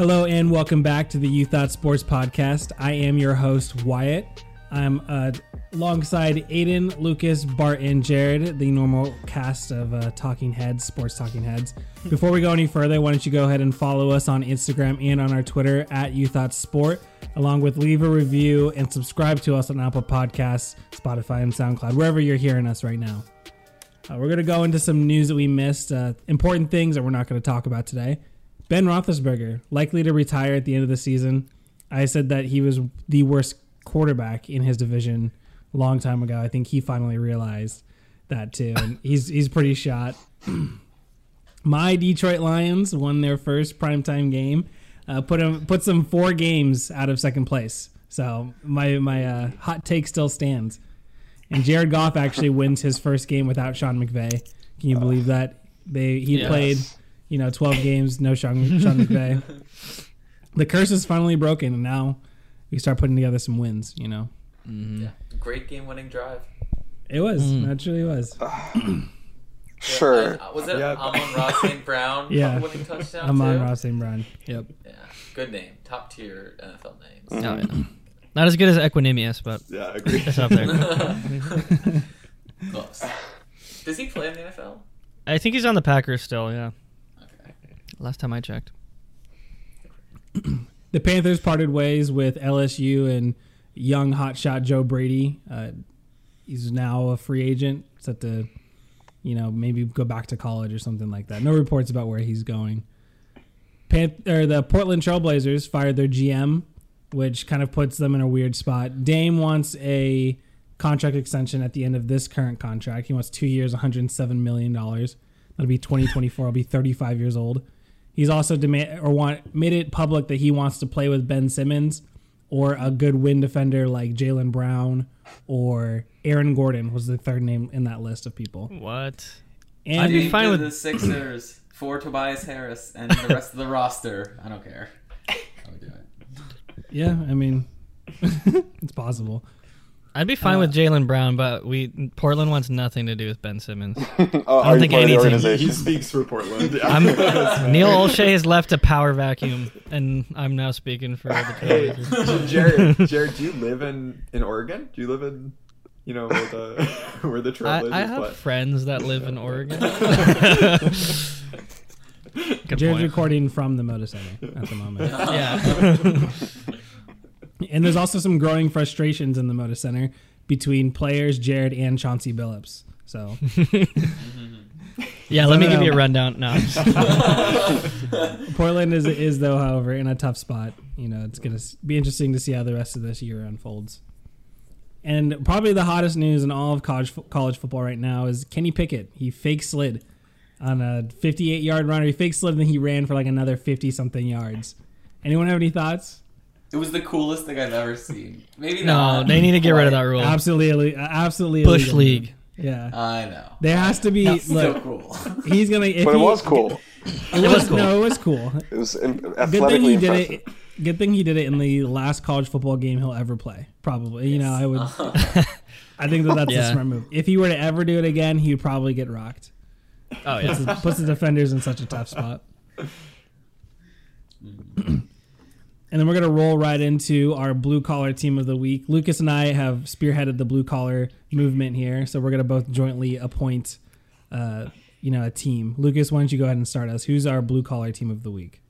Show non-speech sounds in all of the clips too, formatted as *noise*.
Hello and welcome back to the You Thought Sports Podcast. I am your host, Wyatt. I'm uh, alongside Aidan, Lucas, Bart, and Jarod, the normal cast of uh, Talking Heads, Sports Talking Heads. *laughs* Before we go any further, why don't you go ahead and follow us on Instagram and on our Twitter at You Thought Sport, along with leave a review and subscribe to us on Apple Podcasts, Spotify, and SoundCloud, wherever you're hearing us right now. Uh, we're going to go into some news that we missed, uh, important things that we're not going to talk about today. Ben Roethlisberger, likely to retire at the end of the season. I said that he was the worst quarterback in his division a long time ago. I think he finally realized that too, and *laughs* he's he's pretty shot. *clears throat* My Detroit Lions won their first primetime game, uh, put them puts them four games out of second place. So my my uh, hot take still stands. And Jared Goff actually wins his first game without Sean McVay. Can you believe that? They he Yes. played, you know, twelve games, no Sean Sean McVay. *laughs* The curse is finally broken, and now we start putting together some wins. You know, Mm-hmm. Yeah. Great game winning drive. it was Mm. truly was. *sighs* Sure. And, uh, was it Yeah. Amon-Ra St. Brown *laughs* Yeah. winning touchdown? Amon too? Ross St. Brown. Yep. Yeah. Good name. Top tier NFL names. Mm. Oh, yeah. Not as good as Equanimeous, but Yeah, I agree. it's up there. *laughs* Close. Does he play in the NFL? I think he's on the Packers still. Yeah, Okay. Last time I checked. *clears throat* The Panthers parted ways with LSU and young hotshot Joe Brady. Uh, he's now a free agent, set to, you know, maybe go back to college or something like that. No reports about where he's going. Pan- or the Portland Trailblazers fired their GM, which kind of puts them in a weird spot. Dame wants a contract extension at the end of this current contract. He wants two years, 107 million dollars. That'll be 2024. I'll be 35 years old. He's also demand or want made it public that he wants to play with Ben Simmons or a good win defender like Jaylen Brown or Aaron Gordon was the third name in that list of people. What? And I'd be fine to with- the Sixers *clears throat* for Tobias Harris and the rest of the roster. I don't care. I would do it. yeah, I mean, *laughs* it's possible. I'd be fine Uh, with Jaylen Brown, but we Portland wants nothing to do with Ben Simmons. *laughs* Oh, I don't think part of the anything- organization? He speaks for Portland. *laughs* I'm, *laughs* Neil Olshey has left a power vacuum, and I'm now speaking for the Hey, Jarod, Jarod, do you live in in Oregon? Do you live in, you know, where the where the Trailblazers I, I have play? friends that live in Oregon. Good Jarod's point. recording from the Moda Center at the moment. Yeah. And there's also some growing frustrations in the Moda Center between players Jarod and Chauncey Billups. So *laughs* yeah, let me I give you a rundown. No. *laughs* Portland is is though, however, in a tough spot. You know, it's gonna be interesting to see how the rest of this year unfolds. And probably the hottest news in all of college fo- college football right now is Kenny Pickett. He fake slid on a 58 yard run, he fake slid and then he ran for like another 50 something yards. Anyone have any thoughts? It was the coolest thing I've ever seen. Maybe No, not. they need to get rid of that rule. Absolutely, absolutely. Bush illegal. League. Yeah, I know. there has to be. That's so cool. he's gonna. If But it he- was cool. It was cool. No, it was cool. It was im- Good thing athletically he did it. Good thing he did it in the last college football game he'll ever play. Probably, you know, I would. *laughs* I think that that's Yeah. a smart move. If he were to ever do it again, he would probably get rocked. Oh yeah. Puts the, puts the defenders in such a tough spot. Mm. And then we're gonna roll right into our blue collar team of the week. Lucas and I have spearheaded the blue collar movement here, so we're gonna both jointly appoint, uh, you know, a team. Lucas, why don't you go ahead and start us? Who's our blue collar team of the week?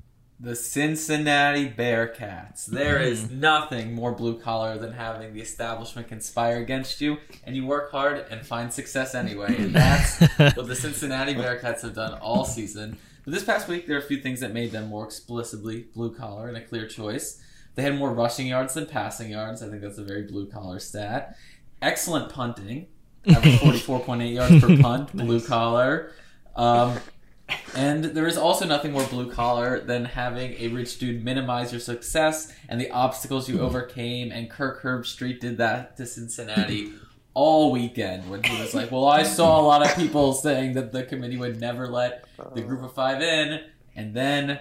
The Cincinnati Bearcats. There Mm. is nothing more blue collar than having the establishment conspire against you, and you work hard and find success anyway. And that's *laughs* what the Cincinnati Bearcats have done all season. But this past week, there are a few things that made them more explicitly blue collar and a clear choice. They had more rushing yards than passing yards. I think that's a very blue collar stat. Excellent punting. Average 44.8 *laughs* yards per *laughs* punt, blue collar. Um, and there is also nothing more blue collar than having a rich dude minimize your success and the obstacles you *laughs* overcame. And Kirk Herbstreit did that to Cincinnati all weekend when he was like, "Well, I saw a lot of people saying that the committee would never let the group of five in, and then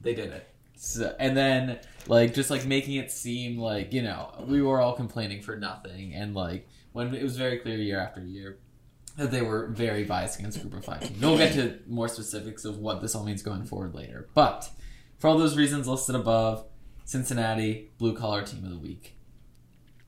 they did it." So, and then like just like making it seem like you know we were all complaining for nothing, and like when it was very clear year after year that they were very biased against group of five. We'll get to more specifics of what this all means going forward later. But For all those reasons listed above, Cincinnati blue collar team of the week.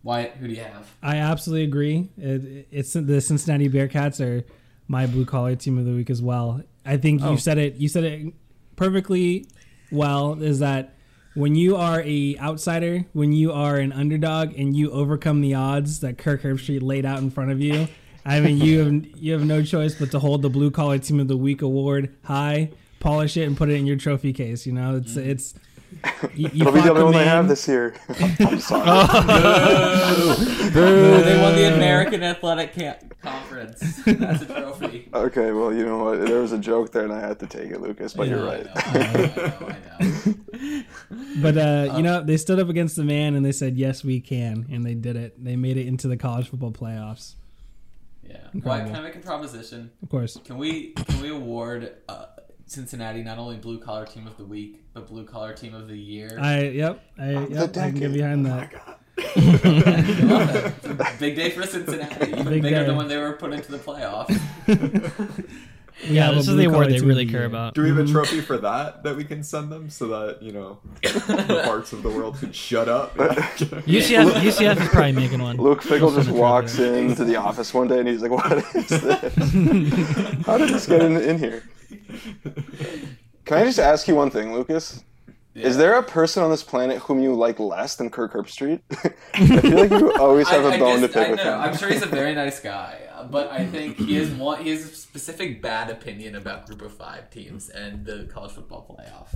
Wyatt, who do you have? I absolutely agree. It, it's the Cincinnati Bearcats are my blue collar team of the week as well. I think Oh. you said it. You said it perfectly well. Is that when you are a outsider, when you are an underdog, and you overcome the odds that Kirk Herbstreit laid out in front of you. I mean, you have you have no choice but to hold the blue collar team of the week award high, polish it, and put it in your trophy case. You know, it's mm-hmm. it's. *laughs* You, you It'll be the only one they man. have this year. *laughs* I'm sorry. *laughs* They won the American Athletic Ca- Conference. That's a trophy. Okay, well, you know what? There was a joke there, and I had to take it, Lucas. But you're right. I know, I know, I know. But uh, you know, they stood up against the man and they said, "Yes, we can," and they did it. They made it into the college football playoffs. Yeah. Wyatt, Incredible. can I make a proposition? Of course, Can we can we award uh, Cincinnati not only blue collar team of the week but blue collar team of the year? I yep, I yep, I can get behind Oh my that. god. That. *laughs* *laughs* Big day for Cincinnati, *laughs* even Big bigger day. than when they were put into the playoffs. Yeah, this is the award collar they really care about. Do we have a mm-hmm. trophy for that that we can send them so that you know the parts of the world could shut up? UCF, UCF is probably making one. Luke Fickell We'll just walks into the office one day, and he's like, "What is this? How did this get in, in here?" *laughs* Can I just ask you one thing, Lucas? Is there a person on this planet whom you like less than Kirk Herbstreit? *laughs* I feel like you *laughs* always have I- a I bone to pick I with know, him. I'm sure he's a very nice guy, but I think he has one. He has a specific bad opinion about Group of Five teams and the college football playoff.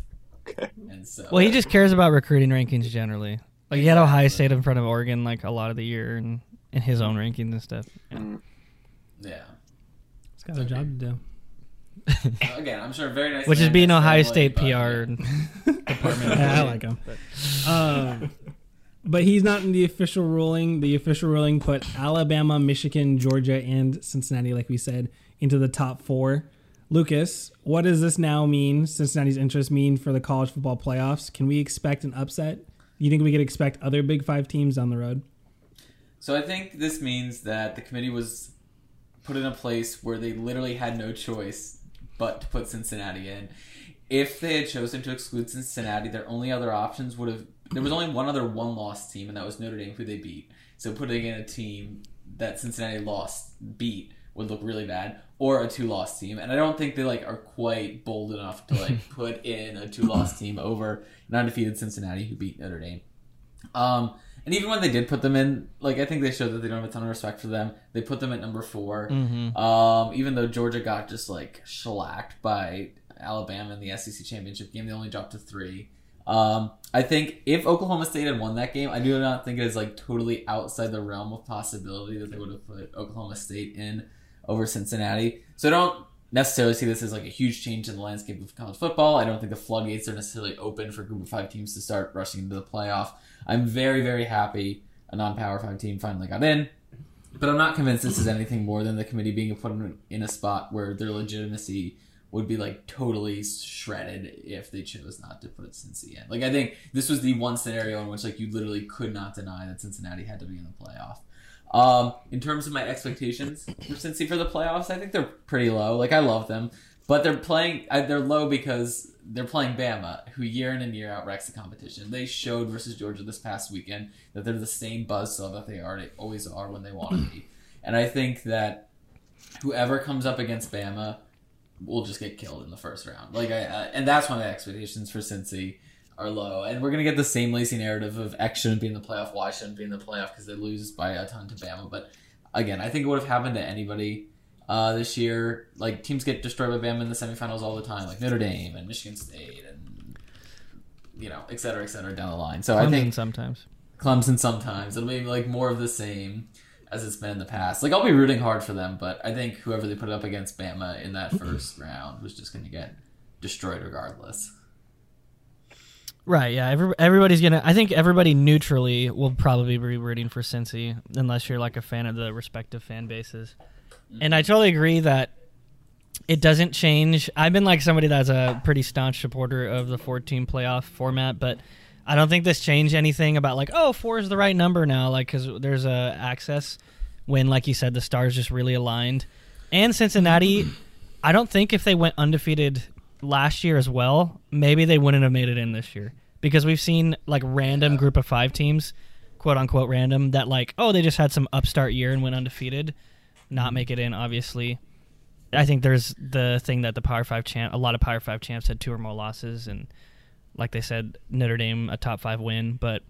Okay. And so, Well, he just cares about recruiting rankings generally. Like he had Ohio State in front of Oregon like a lot of the year and in his own rankings and stuff. Mm. Yeah. yeah. It's got a job to do. *laughs* Again, I'm sure very nice. Which is being nice Ohio State but, PR. *laughs* department. I, I like him. Um, but he's not in the official ruling. The official ruling put Alabama, Michigan, Georgia, and Cincinnati, like we said, into the top four. Lucas, what does this now mean? Cincinnati's interest mean for the college football playoffs? Can we expect an upset? You think we could expect other Big Five teams down the road? So I think this means that the committee was put in a place where they literally had no choice but to put Cincinnati in. If they had chosen to exclude Cincinnati, their only other options would have there was only one other one loss team and that was Notre Dame who they beat. So putting in a team that Cincinnati lost beat would look really bad or a two loss team. And I don't think they like are quite bold enough to like *laughs* put in a two loss team over an undefeated Cincinnati who beat Notre Dame. Um, and even when they did put them in, like I think they showed that they don't have a ton of respect for them. They put them at number 4 Mhm. Um, even though Georgia got just like shellacked by Alabama in the SEC championship game, they only dropped to three. Um, I think if Oklahoma State had won that game, I do not think it is like totally outside the realm of possibility that they would have put Oklahoma State in over Cincinnati. So I don't necessarily see this as like a huge change in the landscape of college football. I don't think the floodgates are necessarily open for group of five teams to start rushing into the playoff. I'm very, very happy a non-power five team finally got in. But I'm not convinced this is anything more than the committee being put in, in a spot where their legitimacy would be like totally shredded if they chose not to put Cincy in. Like I think this was the one scenario in which like you literally could not deny that Cincinnati had to be in the playoff. Um, in terms of my expectations for Cincy for the playoffs, I think they're pretty low. Like I love them, but they're playing. They're low because they're playing Bama, who year in and year out wrecks the competition. They showed versus Georgia this past weekend that they're the same buzzsaw that they. They always are when they want to be. *clears throat* And I think that whoever comes up against Bama will just get killed in the first round. Like I, uh, and that's why my expectations for Cincy are low. And we're gonna get the same lazy narrative of X shouldn't be in the playoff, Y shouldn't be in the playoff because they lose by a ton to Bama. But again, I think it would have happened to anybody uh, this year. Like teams get destroyed by Bama in the semifinals all the time, like Notre Dame and Michigan State and you know, et cetera, et cetera, down the line. So I Clemson think sometimes. Clemson sometimes. It'll be like more of the same as it's been in the past. Like I'll be rooting hard for them, but I think whoever they put up against Bama in that first round was just going to get destroyed regardless. Right, yeah. Every, everybody's gonna. I think everybody neutrally will probably be rooting for Cincy, unless you're like a fan of the respective fan bases. Mm-hmm. And I totally agree that it doesn't change. I've been like somebody that's a pretty staunch supporter of the 14 playoff format, but I don't think this changed anything about like, oh, four is the right number now, like because there's a access when, like you said, the stars just really aligned. And Cincinnati, *clears throat* I don't think if they went undefeated last year as well, maybe they wouldn't have made it in this year because we've seen like random group of five teams, quote unquote random, that like oh they just had some upstart year and went undefeated, not make it in. Obviously, I think there's the thing that the Power Five champ, a lot of Power Five champs had two or more losses, and like they said, Notre Dame a top five win, but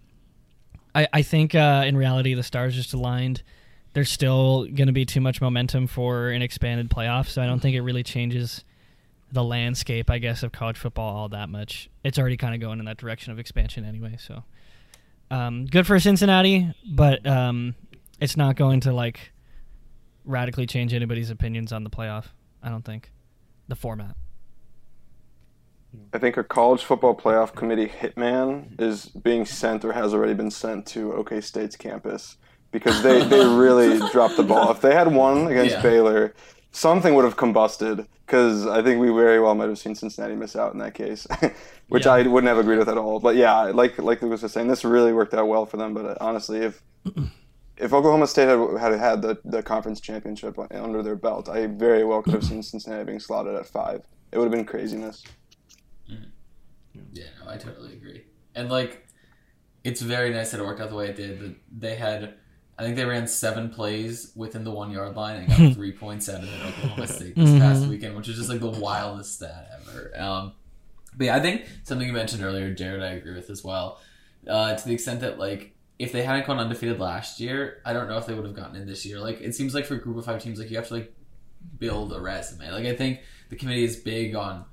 I I think uh, in reality the stars just aligned. There's still going to be too much momentum for an expanded playoff, so I don't think it really changes the landscape, I guess, of college football all that much. It's already kind of going in that direction of expansion anyway. So, um, good for Cincinnati, but um, it's not going to like radically change anybody's opinions on the playoff. I don't think the format. I think a college football playoff committee hitman is being sent or has already been sent to OK State's campus because they, they *laughs* really dropped the ball. If they had won against Yeah. Baylor, something would have combusted because I think we very well might have seen Cincinnati miss out in that case, *laughs* which Yeah. I wouldn't have agreed with at all. But yeah, like like Lucas was saying, this really worked out well for them. But honestly, if if Oklahoma State had had, had the, the conference championship under their belt, I very well could have seen Cincinnati being slotted at five. It would have been craziness. Yeah, no, I totally agree. And like, it's very nice that it worked out the way it did. That they had, I think they ran seven plays within the one yard line and got *laughs* three points out of it. Oklahoma State this past weekend, which is just like the wildest stat ever. Um, but yeah, I think something you mentioned earlier, Jarod, I agree with as well. Uh, to the extent that like. If they hadn't gone undefeated last year, I don't know if they would have gotten in this year. Like it seems like for a group of five teams, like you have to like build a resume. Like I think the committee is big on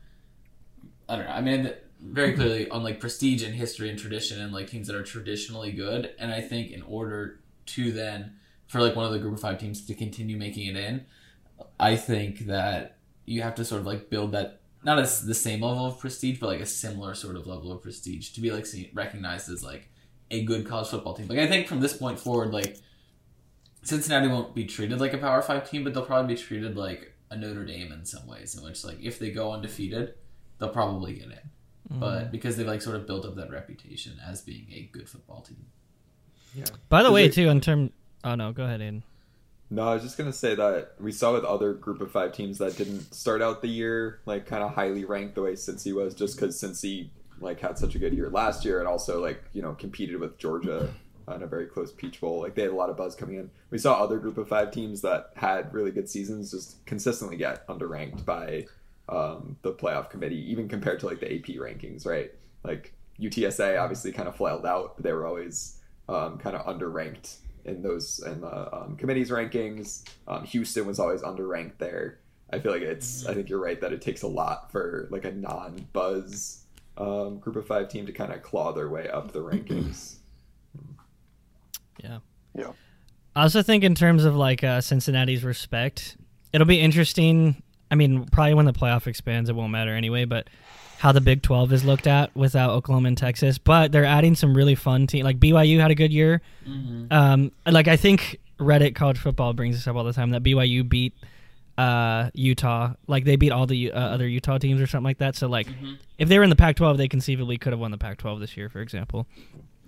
I don't know. I mean, very mm-hmm. clearly on like prestige and history and tradition and like teams that are traditionally good. And I think in order to then for like one of the group of five teams to continue making it in, I think that you have to sort of like build that not as the same level of prestige, but like a similar sort of level of prestige to be like seen, recognized as like a good college football team. Like I think from this point forward, like Cincinnati won't be treated like a Power Five team, but they'll probably be treated like a Notre Dame in some ways, in which like if they go undefeated, they'll probably get in. Mm-hmm. But because they've like sort of built up that reputation as being a good football team. Yeah. By the Is way, it- too, in term. Oh no, go ahead, Aidan. No, I was just gonna say that we saw with other group of five teams that didn't start out the year like kind of highly ranked the way Cincy was, just because Cincy like had such a good year last year and also like you know competed with Georgia in a very close Peach Bowl. Like they had a lot of buzz coming in. We saw other group of five teams that had really good seasons just consistently get underranked by um, the playoff committee, even compared to like the AP rankings, right? Like UTSA obviously kind of flailed out, but they were always um, kind of underranked in those in the um, committee's rankings. Um, Houston was always underranked there. I feel like it's. I think you're right that it takes a lot for like a non-buzz um, group of five team to kind of claw their way up the rankings. *clears throat* Yeah. Yeah. I also think in terms of like uh, Cincinnati's respect, it'll be interesting. I mean, probably when the playoff expands, it won't matter anyway. But how the Big Twelve is looked at without Oklahoma and Texas, but they're adding some really fun team. Like BYU had a good year. Um, like I think Reddit college football brings this up all the time that BYU beat uh, Utah. Like they beat all the uh, other Utah teams or something like that. So like, if they were in the Pac-12, they conceivably could have won the Pac-12 this year, for example.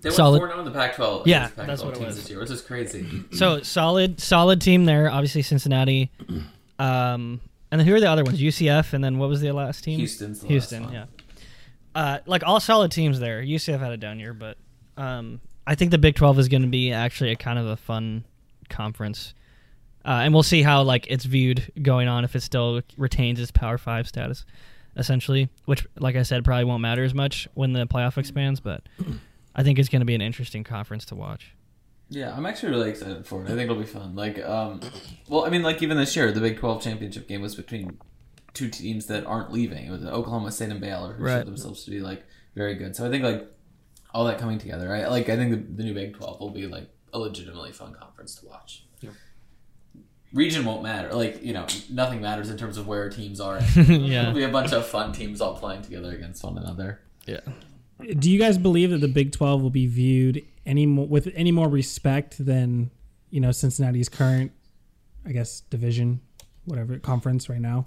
They went Solid. 4 0 in the Pac 12. Yeah, that's what it was. This year, which is crazy. *clears throat* So solid, solid team there. Obviously Cincinnati. *clears throat* Um, and then who are the other ones? UCF, and then what was the last team? Houston's last Houston, yeah. Uh, like all solid teams there. UCF had a down year, but um, I think the Big Twelve is going to be actually a kind of a fun conference, uh, and we'll see how like it's viewed going on if it still retains its Power Five status, essentially. Which, like I said, probably won't matter as much when the playoff expands, but *clears throat* I think it's going to be an interesting conference to watch. Yeah, I'm actually really excited for it. I think it'll be fun. Like, um, well, I mean, like even this year, the Big 12 championship game was between two teams that aren't leaving. It was Oklahoma State and Baylor, who Right. showed themselves to be like very good. So I think like all that coming together, right? Like I think the, the new Big 12 will be like a legitimately fun conference to watch. Yeah. Region won't matter. Like you know, nothing matters in terms of where teams are. *laughs* Yeah. It'll be a bunch of fun teams all playing together against one another. Yeah. Do you guys believe that the Big 12 will be viewed any more with any more respect than, you know, Cincinnati's current I guess division, whatever conference right now?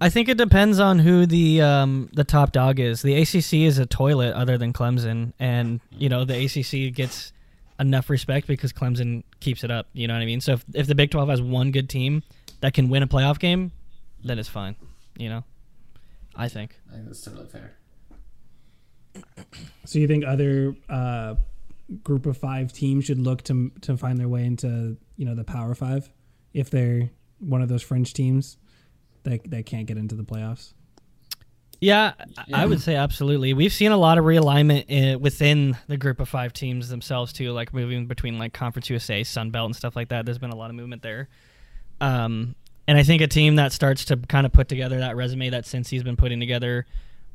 I think it depends on who the um, the top dog is. The ACC is a toilet other than Clemson, and you know the ACC gets enough respect because Clemson keeps it up. You know what I mean? So if, if the Big Twelve has one good team that can win a playoff game, then it's fine. You know, I think. I think that's totally fair. So you think other uh, group of five teams should look to to find their way into you know the Power Five if they're one of those fringe teams that that can't get into the playoffs? Yeah, I- I would say absolutely. We've seen a lot of realignment uh, within the group of five teams themselves too, like moving between like Conference USA, Sun Belt, and stuff like that. There's been a lot of movement there. Um, and I think a team that starts to kind of put together that resume that Cincy's been putting together,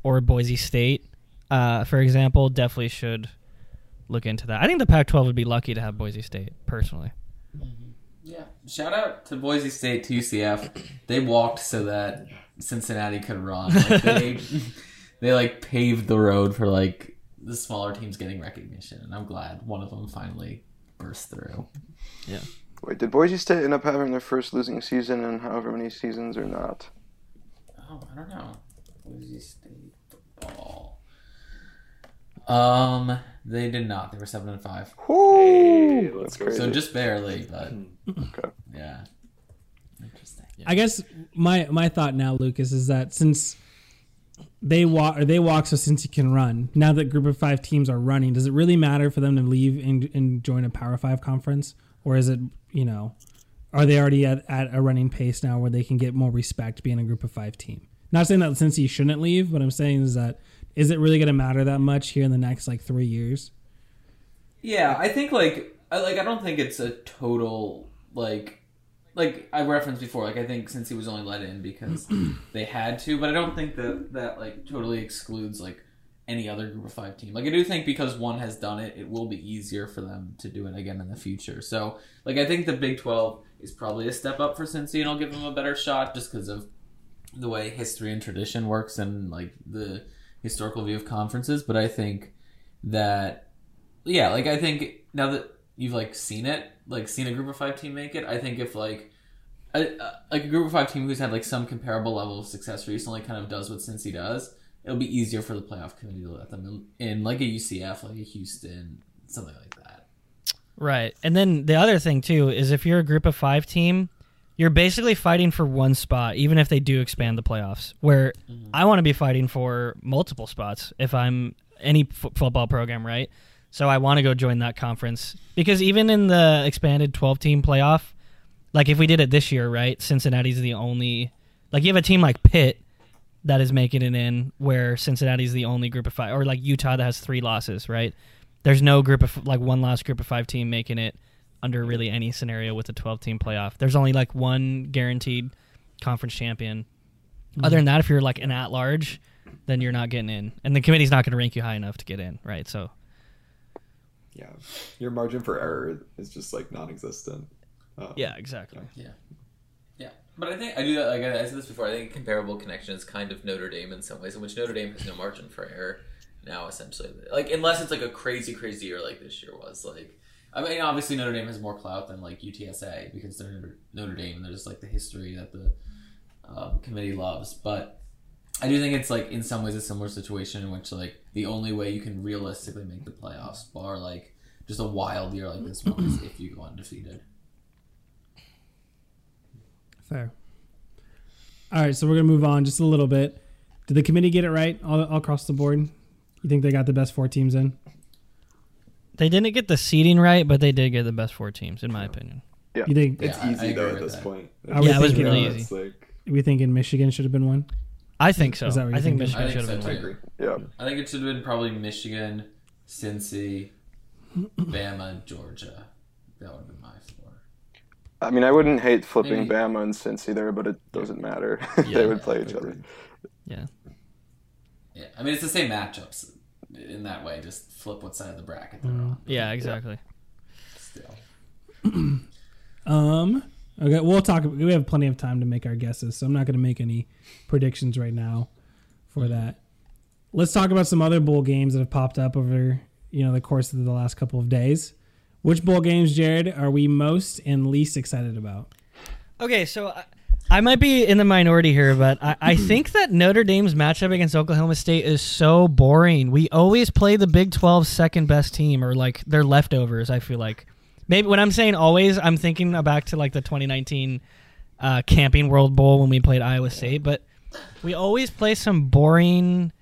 or Boise State, uh, for example, definitely should look into that. I think the Pac-12 would be lucky to have Boise State, personally. Yeah. Shout out to Boise State to UCF. They walked so that Cincinnati could run. Like they *laughs* *laughs* they like paved the road for like the smaller teams getting recognition, and I'm glad one of them finally burst through. Yeah. Wait, did Boise State end up having their first losing season in however many seasons or not? Oh, I don't know. Boise State football. Um, they did not. They were seven and five. Whoo! let's That's crazy. So just barely, but *laughs* okay. yeah. I guess my my thought now, Lucas, is that since they walk or they walk, so Cincy can run, now that group of five teams are running, does it really matter for them to leave and, and join a Power Five conference, or is it you know, are they already at, at a running pace now where they can get more respect being a group of five team? Not saying that Cincy shouldn't leave, but I'm saying is that is it really going to matter that much here in the next like three years? Yeah, I think like I like I don't think it's a total like like I referenced before. Like I think Cincy was only let in because *clears throat* they had to, but I don't think that that like totally excludes like any other group of five team. Like I do think because one has done it, it will be easier for them to do it again in the future. So like I think the Big Twelve is probably a step up for Cincy, and I'll give them a better shot just because of the way history and tradition works and like the historical view of conferences. But I think that yeah, like I think now that you've like seen it, like seen a group of five team make it, I think if like a, like a group of five team who's had like some comparable level of success recently kind of does what Cincy does, it'll be easier for the playoff committee to let them in, in like a UCF, like a Houston, something like that. Right. And then the other thing too is if you're a group of 5 team, you're basically fighting for one spot even if they do expand the playoffs. Where mm-hmm. I want to be fighting for multiple spots if I'm any f- football program, right? So I want to go join that conference because even in the expanded 12 team playoff, like if we did it this year, right? Cincinnati's the only like you have a team like Pitt that is making it in where Cincinnati's the only group of 5 or like Utah that has 3 losses, right? there's no group of like one last group of five team making it under really any scenario with a 12 team playoff. There's only like one guaranteed conference champion. Mm-hmm. Other than that, if you're like an at large, then you're not getting in, and the committee's not going to rank you high enough to get in, right? So Yeah, your margin for error is just like non-existent. Um, yeah, exactly. Yeah, Yeah. but I think I do that. Like I I said this before, I think comparable connection is kind of Notre Dame in some ways, in which Notre Dame has no margin for error now. Essentially, like unless it's like a crazy, crazy year like this year was. Like, I mean, obviously Notre Dame has more clout than like UTSA because they're Notre- Notre Dame. and There's like the history that the um, committee loves, but I do think it's like in some ways a similar situation in which like the only way you can realistically make the playoffs, bar like just a wild year like this one, is if you go undefeated. Fair. All right, so we're gonna move on just a little bit. Did the committee get it right all, all across the board? You think they got the best four teams in? They didn't get the seeding right, but they did get the best four teams, in my opinion. Yeah, you think It's Yeah, I- I easy though at this that. point. Are Yeah, it was really uh, easy. it's like we thinking Michigan should have been one? I think so. Is that what I think thinking? Michigan I think should have so, been. I too. agree. Yeah. I think it should have been probably Michigan, Cincy, Bama, Georgia. That would have been my four. I mean, I wouldn't hate flipping Maybe- Bama and Cincy there, but it doesn't matter. *laughs* Yeah. they would play each other. Yeah. Yeah, I mean it's the same matchups in that way. Just flip what side of the bracket they're on. Yeah, exactly. Still, *clears throat* Um. Okay, we'll talk. We have plenty of time to make our guesses, so I'm not going to make any predictions right now for mm-hmm. that. Let's talk about some other bowl games that have popped up over you know the course of the last couple of days. Which bowl games, Jarod, are we most and least excited about? Okay, so I, I might be in the minority here, but I, I hmm. think that Notre Dame's matchup against Oklahoma State is so boring. We always play the Big 12 second best team, or like they're leftovers. I feel like maybe when I'm saying always, I'm thinking back to like the 2019 uh, Camping World Bowl when we played Iowa State. But we always play some boring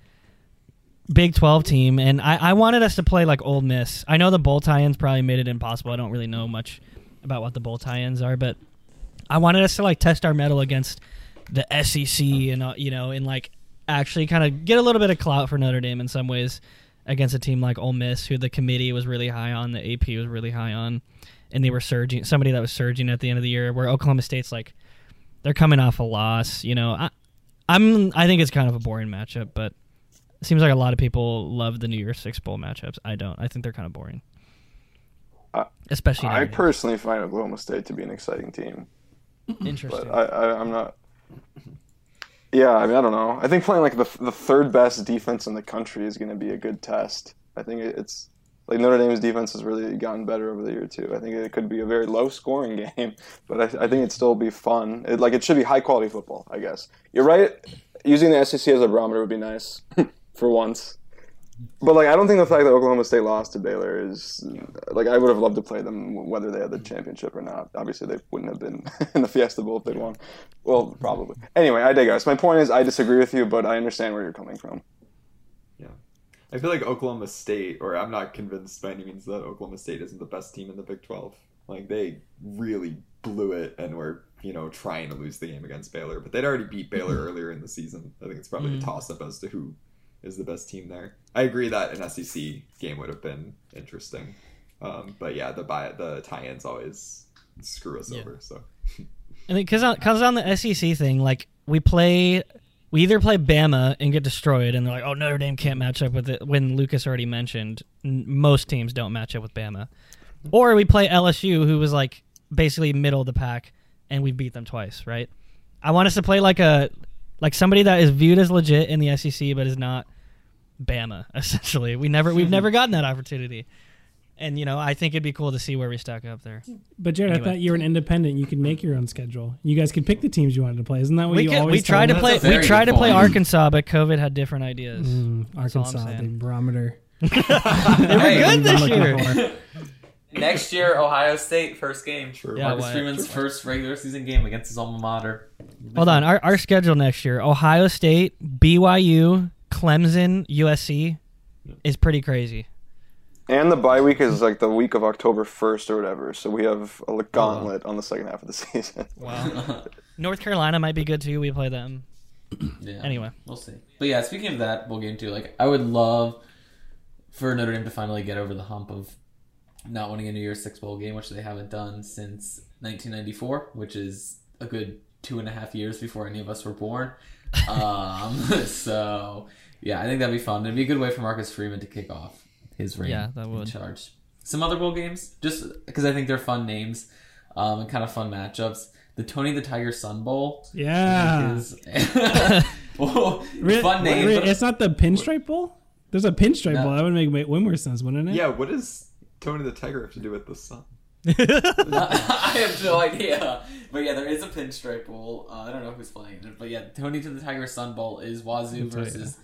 Big 12 team, and I, I wanted us to play like Ole Miss. I know the bowl tie-ins probably made it impossible. I don't really know much about what the bowl tie-ins are, but I wanted us to like test our metal against the SEC and uh, you know, and like actually kind of get a little bit of clout for Notre Dame in some ways against a team like Ole Miss, who the committee was really high on, the AP was really high on, and they were surging. Somebody that was surging at the end of the year, where Oklahoma State's like they're coming off a loss. You know, I, I'm I think it's kind of a boring matchup, but it seems like a lot of people love the New Year's Six bowl matchups. I don't. I think they're kind of boring, Uh, especially. I nowadays. personally find Oklahoma State to be an exciting team, *laughs* Interesting. but I, I, I'm not. Yeah, I mean, I don't know. I think playing like the the third best defense in the country is going to be a good test. I think it's like Notre Dame's defense has really gotten better over the year too. I think it could be a very low scoring *laughs* game, but I, I think it'd still be fun. It, like it should be high quality football. I guess you're right. Using the SEC as a barometer would be nice *laughs* for once. But like, I don't think the fact that Oklahoma State lost to Baylor is like I would have loved to play them whether they had the championship or not. Obviously, they wouldn't have been *laughs* in the Fiesta Bowl if they'd won. Well, probably. Anyway, I digress. My point is, I disagree with you, but I understand where you're coming from. Yeah, I feel like Oklahoma State, or I'm not convinced by any means that Oklahoma State isn't the best team in the Big 12. Like they really blew it and were, you know, trying to lose the game against Baylor, but they'd already beat Baylor *laughs* earlier in the season. I think it's probably Mhm. a toss up as to who is the best team there. I agree that an SEC game would have been interesting, um, but yeah, the buy the tie-ins always screw us Yeah. over. So *laughs* and because on, cause on the SEC thing, like we play, we either play Bama and get destroyed, and they're like, "Oh, Notre Dame can't match up with it." When Lucas already mentioned, n- most teams don't match up with Bama, or we play LSU, who was like basically middle of the pack, and we beat them twice, right? I want us to play like a like somebody that is viewed as legit in the SEC, but is not Bama. *laughs* Essentially, we never we've never gotten that opportunity, and you know I think it'd be cool to see where we stack up there. But Jarod, Anyway. I thought you were an independent. You could make your own schedule. You guys could pick the teams you wanted to play. Isn't that what we you could, always we tried to play we very tried to play. Arkansas, but COVID had different ideas. Mm, That's all I'm Arkansas, the barometer. *laughs* They were Hey, good this year. Next year, Ohio State first game. True. Yeah, Marcus why- Freeman's first regular season game against his alma mater. Hold on, our, our schedule next year: Ohio State, BYU, Clemson, USC is pretty crazy. And the bye week is like the week of October 1st or whatever. So we have a gauntlet on the second half of the *laughs* season. Wow. North Carolina might be good too. We play them *clears throat* Yeah. anyway. We'll see. But yeah, speaking of that bowl game too, like I would love for Notre Dame to finally get over the hump of not winning a New Year's Six bowl game, which they haven't done since 1994, which is a good two and a half years before any of us were born. *laughs* Um, *laughs* so yeah, I think that'd be fun. It'd be a good way for Marcus Freeman to kick off his reign Yeah, that in would. charge. Some other bowl games, just because I think they're fun names um, and kind of fun matchups. The Tony the Tiger Sun Bowl Yeah. is *laughs* well, Re- fun name. re- but- it's not the pinstripe bowl. There's a pinstripe No. bowl. That would make way way more sense, wouldn't it? yeah, what does Tony the Tiger have to do with the sun? *laughs* *laughs* I have no idea. But yeah, there is a pinstripe bowl. Uh, I don't know who's playing it. But yeah, Tony to the Tiger Sun Bowl is Wazzu I'll you. versus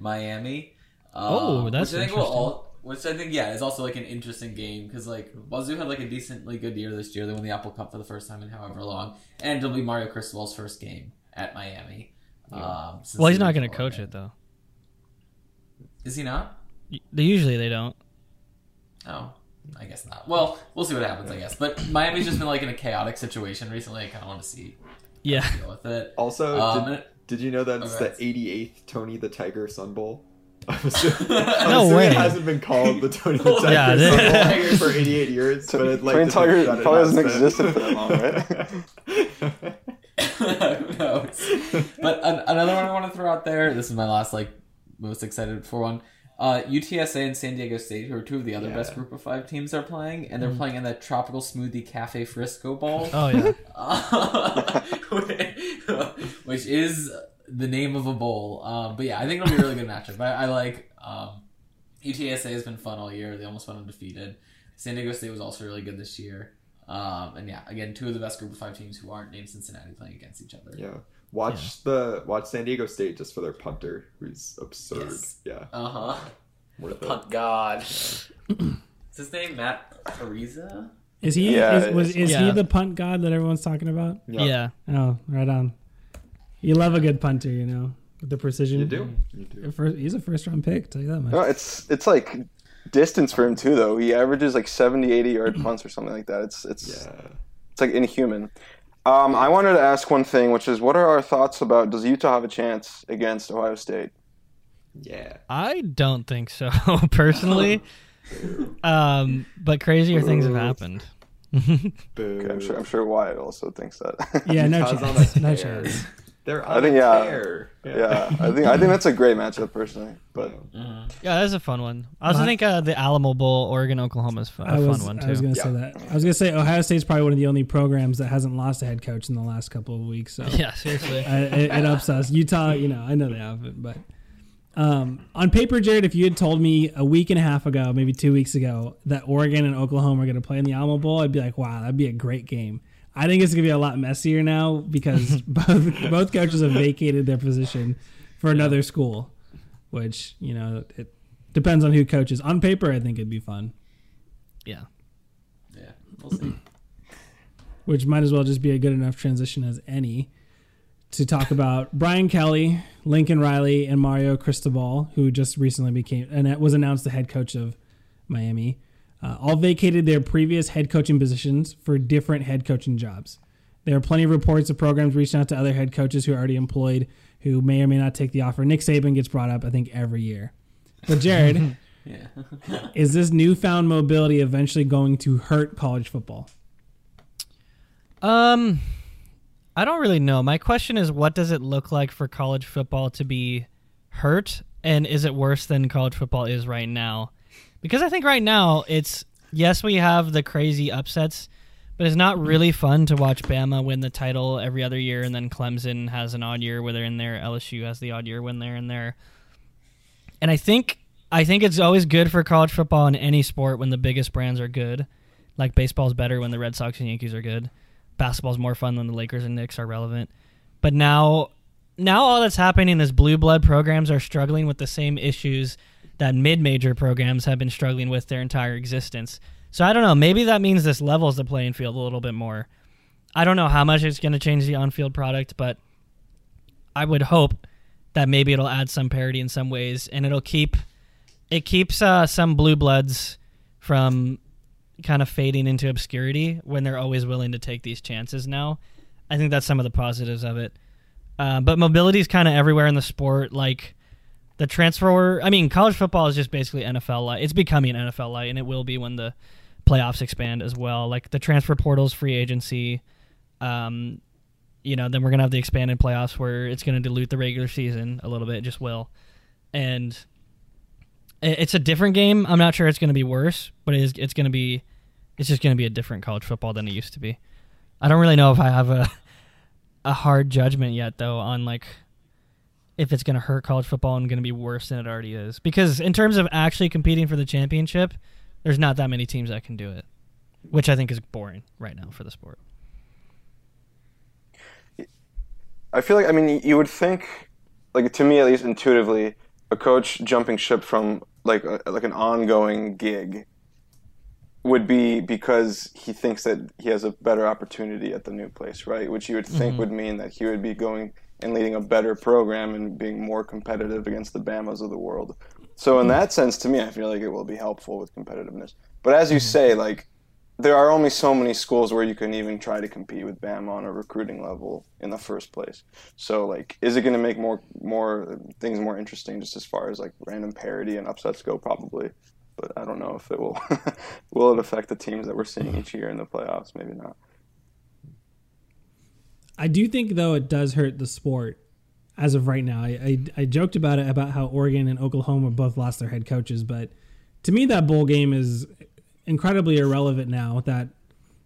Miami. Oh, Um, that's which I think will interesting. all, Which I think, yeah, is also like an interesting game because like Wazzu had like a decently good year this year. They won the Apple Cup for the first time in however long, and it'll be Mario Cristobal's first game at Miami. Um, Well, he's not going to coach that. it though. Is he not? They usually they don't. Oh, I guess not. Well, we'll see what happens. I guess, but Miami's just been like in a chaotic situation recently. I kind of want to see Yeah. deal with it. Also, Um, did, did you know that's Okay. the 88th Tony the Tiger Sun Bowl? *laughs* I'm *laughs* assuming, No I'm assuming way. It hasn't been called the Tony the *laughs* Tiger Yeah, Sun it- Bowl for 88 years, but I'd like Tony to Tiger think it probably hasn't has been. existed for that long, right? Who knows? But an- another one I want to throw out there. This is my last like most excited for one. Uh, UTSA and San Diego State, who are two of the other Yeah. best group of five teams, are playing, and they're playing in that Tropical Smoothie Cafe Frisco Bowl. Oh yeah. Uh, which is the name of a bowl. Um, but yeah, I think it'll be a really good matchup. I, I like um, UTSA has been fun all year. They almost went undefeated. San Diego State was also really good this year. Um, and yeah, again, two of the best group of five teams who aren't named Cincinnati playing against each other. yeah. Watch the watch San Diego State just for their punter, who's absurd. Yes. Yeah, Uh huh. worth it. Punt God. is his name Matt Araiza? Is he? Yeah, is was, is he yeah. the punt god that everyone's talking about? Yeah. Oh, right on. You love a good punter, you know, with the precision. You do. You do. First, he's a first round pick. Tell you that much. No, it's it's like distance for him too, though. He averages like 70, 80 yard *clears throat* punts or something like that. It's it's Yeah. it's like inhuman. Um, I wanted to ask one thing, which is, what are our thoughts about? Does Utah have a chance against Ohio State? Yeah. I don't think so *laughs* personally. *laughs* um, but crazier things have happened. *laughs* Okay, I'm sure I'm sure Wyatt also thinks that. Yeah, no chance. No chance. They're on I think a yeah, tear. yeah. I think I think that's a great matchup personally, but Yeah, that's a fun one. I also My- think uh, the Alamo Bowl, Oregon Oklahoma is fun, a I fun was, one I was going to say that. I was going to say Ohio State's probably one of the only programs that hasn't lost a head coach in the last couple of weeks. So *laughs* Yeah, seriously. I, it, it ups us. Utah, you know, I know they haven't, but um, on paper, Jarod, if you had told me a week and a half ago, maybe two weeks ago, that Oregon and Oklahoma are going to play in the Alamo Bowl, I'd be like, wow, that'd be a great game. I think it's going to be a lot messier now because *laughs* both both coaches have vacated their position for another school, which you know it depends on who coaches. On paper, I think it'd be fun. yeah. Yeah, we'll see. *clears throat* which might as well just be a good enough transition as any to talk about Brian Kelly, Lincoln Riley, and Mario Cristobal, who just recently became and was announced the head coach of Miami. Uh, all vacated their previous head coaching positions for different head coaching jobs. There are plenty of reports of programs reaching out to other head coaches who are already employed who may or may not take the offer. Nick Saban gets brought up, I think, every year. But Jarod, *laughs* Yeah. is this newfound mobility eventually going to hurt college football? Um, I don't really know. My question is, what does it look like for college football to be hurt, and is it worse than college football is right now? Because I think right now it's yes, we have the crazy upsets, but it's not really fun to watch Bama win the title every other year, and then Clemson has an odd year where they're in there. LSU has the odd year when they're in there. And I think I think it's always good for college football in any sport when the biggest brands are good. Like baseball's better when the Red Sox and Yankees are good. Basketball's more fun when the Lakers and Knicks are relevant. But now now all that's happening is blue blood programs are struggling with the same issues that mid-major programs have been struggling with their entire existence. So I don't know, maybe that means this levels the playing field a little bit more. I don't know how much it's going to change the on-field product, but I would hope that maybe it'll add some parity in some ways and it'll keep it keeps uh, some blue bloods from kind of fading into obscurity when they're always willing to take these chances now. I think that's some of the positives of it. Uh, but mobility is kind of everywhere in the sport. Like the transfer, I mean, college football is just basically NFL light. It's becoming NFL light, and it will be when the playoffs expand as well. Like the transfer portals, free agency. Um, you know, then we're gonna have the expanded playoffs where it's gonna dilute the regular season a little bit. It just will, and it's a different game. I'm not sure it's gonna be worse, but it is. It's gonna be. It's just gonna be a different college football than it used to be. I don't really know if I have a *laughs* a hard judgment yet though on like if it's going to hurt college football and going to be worse than it already is. Because in terms of actually competing for the championship there's not that many teams that can do it which i think is boring right now for the sport. I feel like I mean you would think, like to me at least intuitively, a coach jumping ship from like a, like an ongoing gig would be because he thinks that he has a better opportunity at the new place, right? Which you would think mm-hmm. would mean that he would be going and leading a better program and being more competitive against the Bamas of the world. So in hmm. that sense, to me, I feel like it will be helpful with competitiveness. But as you hmm. say, like there are only so many schools where you can even try to compete with Bama on a recruiting level in the first place. So like, is it going to make more more things more interesting just as far as like random parity and upsets go? Probably, but I don't know if it will. *laughs* will it affect the teams that we're seeing hmm. each year in the playoffs? Maybe not. I do think though it does hurt the sport as of right now. I, I I joked about it about how Oregon and Oklahoma both lost their head coaches, but to me that bowl game is incredibly irrelevant now. That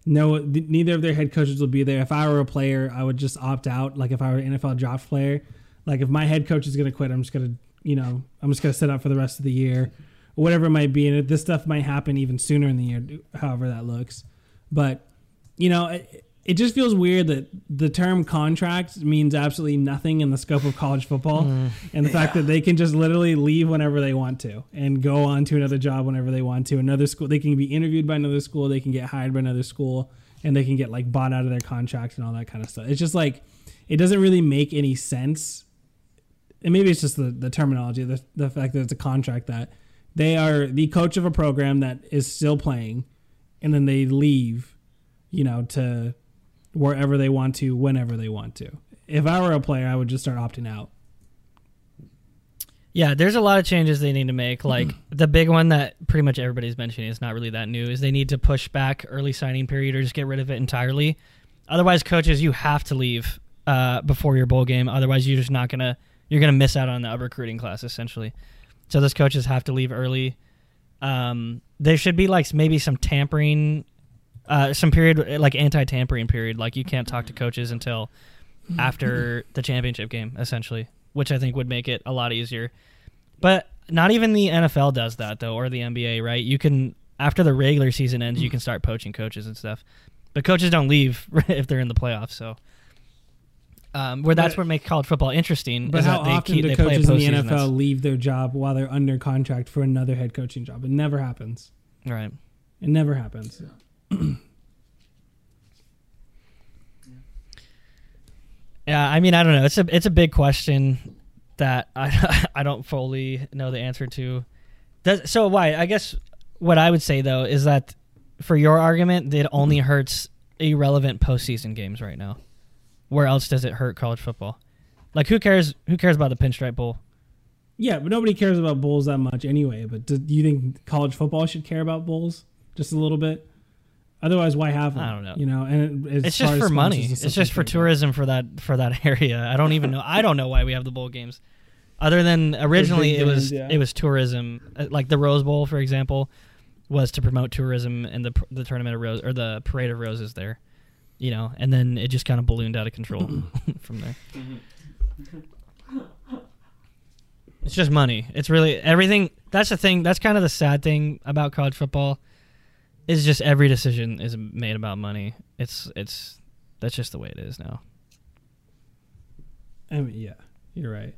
no, th- neither of their head coaches will be there. If I were a player, I would just opt out. Like if I were an NFL draft player, like if my head coach is going to quit, I'm just going to you know I'm just going to sit out for the rest of the year, whatever it might be. And this stuff might happen even sooner in the year, however that looks. But you know, it, it just feels weird that the term contract means absolutely nothing in the scope of college football, mm. and the fact that they can just literally leave whenever they want to and go on to another job whenever they want to. Another school, they can be interviewed by another school, they can get hired by another school, and they can get like bought out of their contract and all that kind of stuff. It's just like it doesn't really make any sense. And maybe it's just the, the terminology, the, the fact that it's a contract that they are the coach of a program that is still playing and then they leave, you know, to wherever they want to, whenever they want to. If I were a player, I would just start opting out. Yeah, there's a lot of changes they need to make. Like the big one that pretty much everybody's mentioning is not really that new is they need to push back early signing period or just get rid of it entirely. Otherwise, coaches, you have to leave uh, before your bowl game. Otherwise, you're just not gonna you're gonna miss out on the recruiting class essentially. So those coaches have to leave early. Um, there should be like maybe some tampering, uh, some period like anti-tampering period. Like you can't talk to coaches until after *laughs* the championship game, essentially, which I think would make it a lot easier. But not even the NFL does that though, or the NBA, right? You can after the regular season ends, you can start poaching coaches and stuff. But coaches don't leave *laughs* if they're in the playoffs, so. Um, where that's But- what makes college football interesting. But is how that they often keep, do they coaches in the NFL that's- leave their job while they're under contract for another head coaching job? It never happens. Right. It never happens. Yeah, *clears throat* I mean, I don't know. It's a it's a big question that I *laughs* I don't fully know the answer to. Does, so why? I guess what I would say though is that for your argument, it only hurts irrelevant postseason games right now. Where else does it hurt college football? Like who cares? Who cares about the Pinstripe Bowl? Yeah, but nobody cares about bowls that much anyway. But do you think college football should care about bowls just a little bit? Otherwise, why have them? I don't know. You know, and it, It's just for money. It's just for tourism for that for that *laughs* area. I don't even know. I don't know why we have the bowl games. Other than originally it was games, yeah. it was tourism, Uh, like the Rose Bowl, for example, was to promote tourism and the the tournament of rose or the parade of roses there, you know, and then it just kind of ballooned out of control *coughs* *laughs* from there. It's just money. It's really everything. That's the thing. That's kind of the sad thing about college football. Is just every decision is made about money. It's it's that's just the way it is now. I mean, yeah, you're right.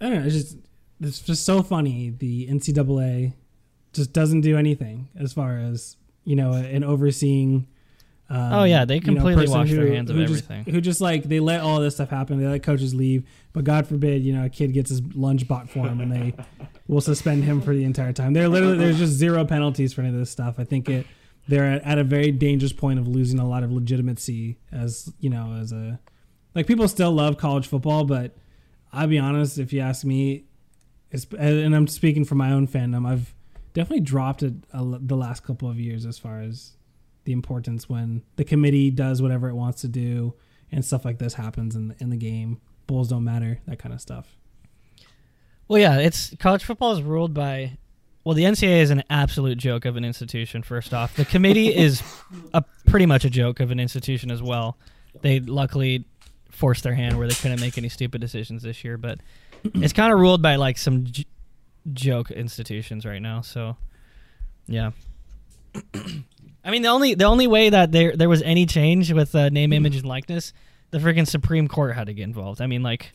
I don't know. It's just it's just so funny. The NCAA just doesn't do anything as far as you know an overseeing. Um, Oh, yeah, they you know, completely wash their hands of who everything. Who just like they let all this stuff happen. They let coaches leave, but God forbid, you know, a kid gets his lunch bought for him, and they will suspend him for the entire time. They're literally there's just zero penalties for any of this stuff. I think it they're at, a very dangerous point of losing a lot of legitimacy as you know as a like people still love college football, but I'll be honest, if you ask me, and I'm speaking for my own fandom, I've definitely dropped it the last couple of years as far as the importance when the committee does whatever it wants to do and stuff like this happens in the, in the game. Bulls don't matter, that kind of stuff. Well, yeah, it's college football is ruled by. Well, the NCAA is an absolute joke of an institution. First off, the committee *laughs* is a pretty much a joke of an institution as well. They luckily forced their hand where they couldn't make any stupid decisions this year, but *clears throat* it's kind of ruled by like some j- joke institutions right now. So, yeah. *clears throat* I mean, the only the only way that there there was any change with uh, name, image, and likeness, the freaking Supreme Court had to get involved. I mean, like,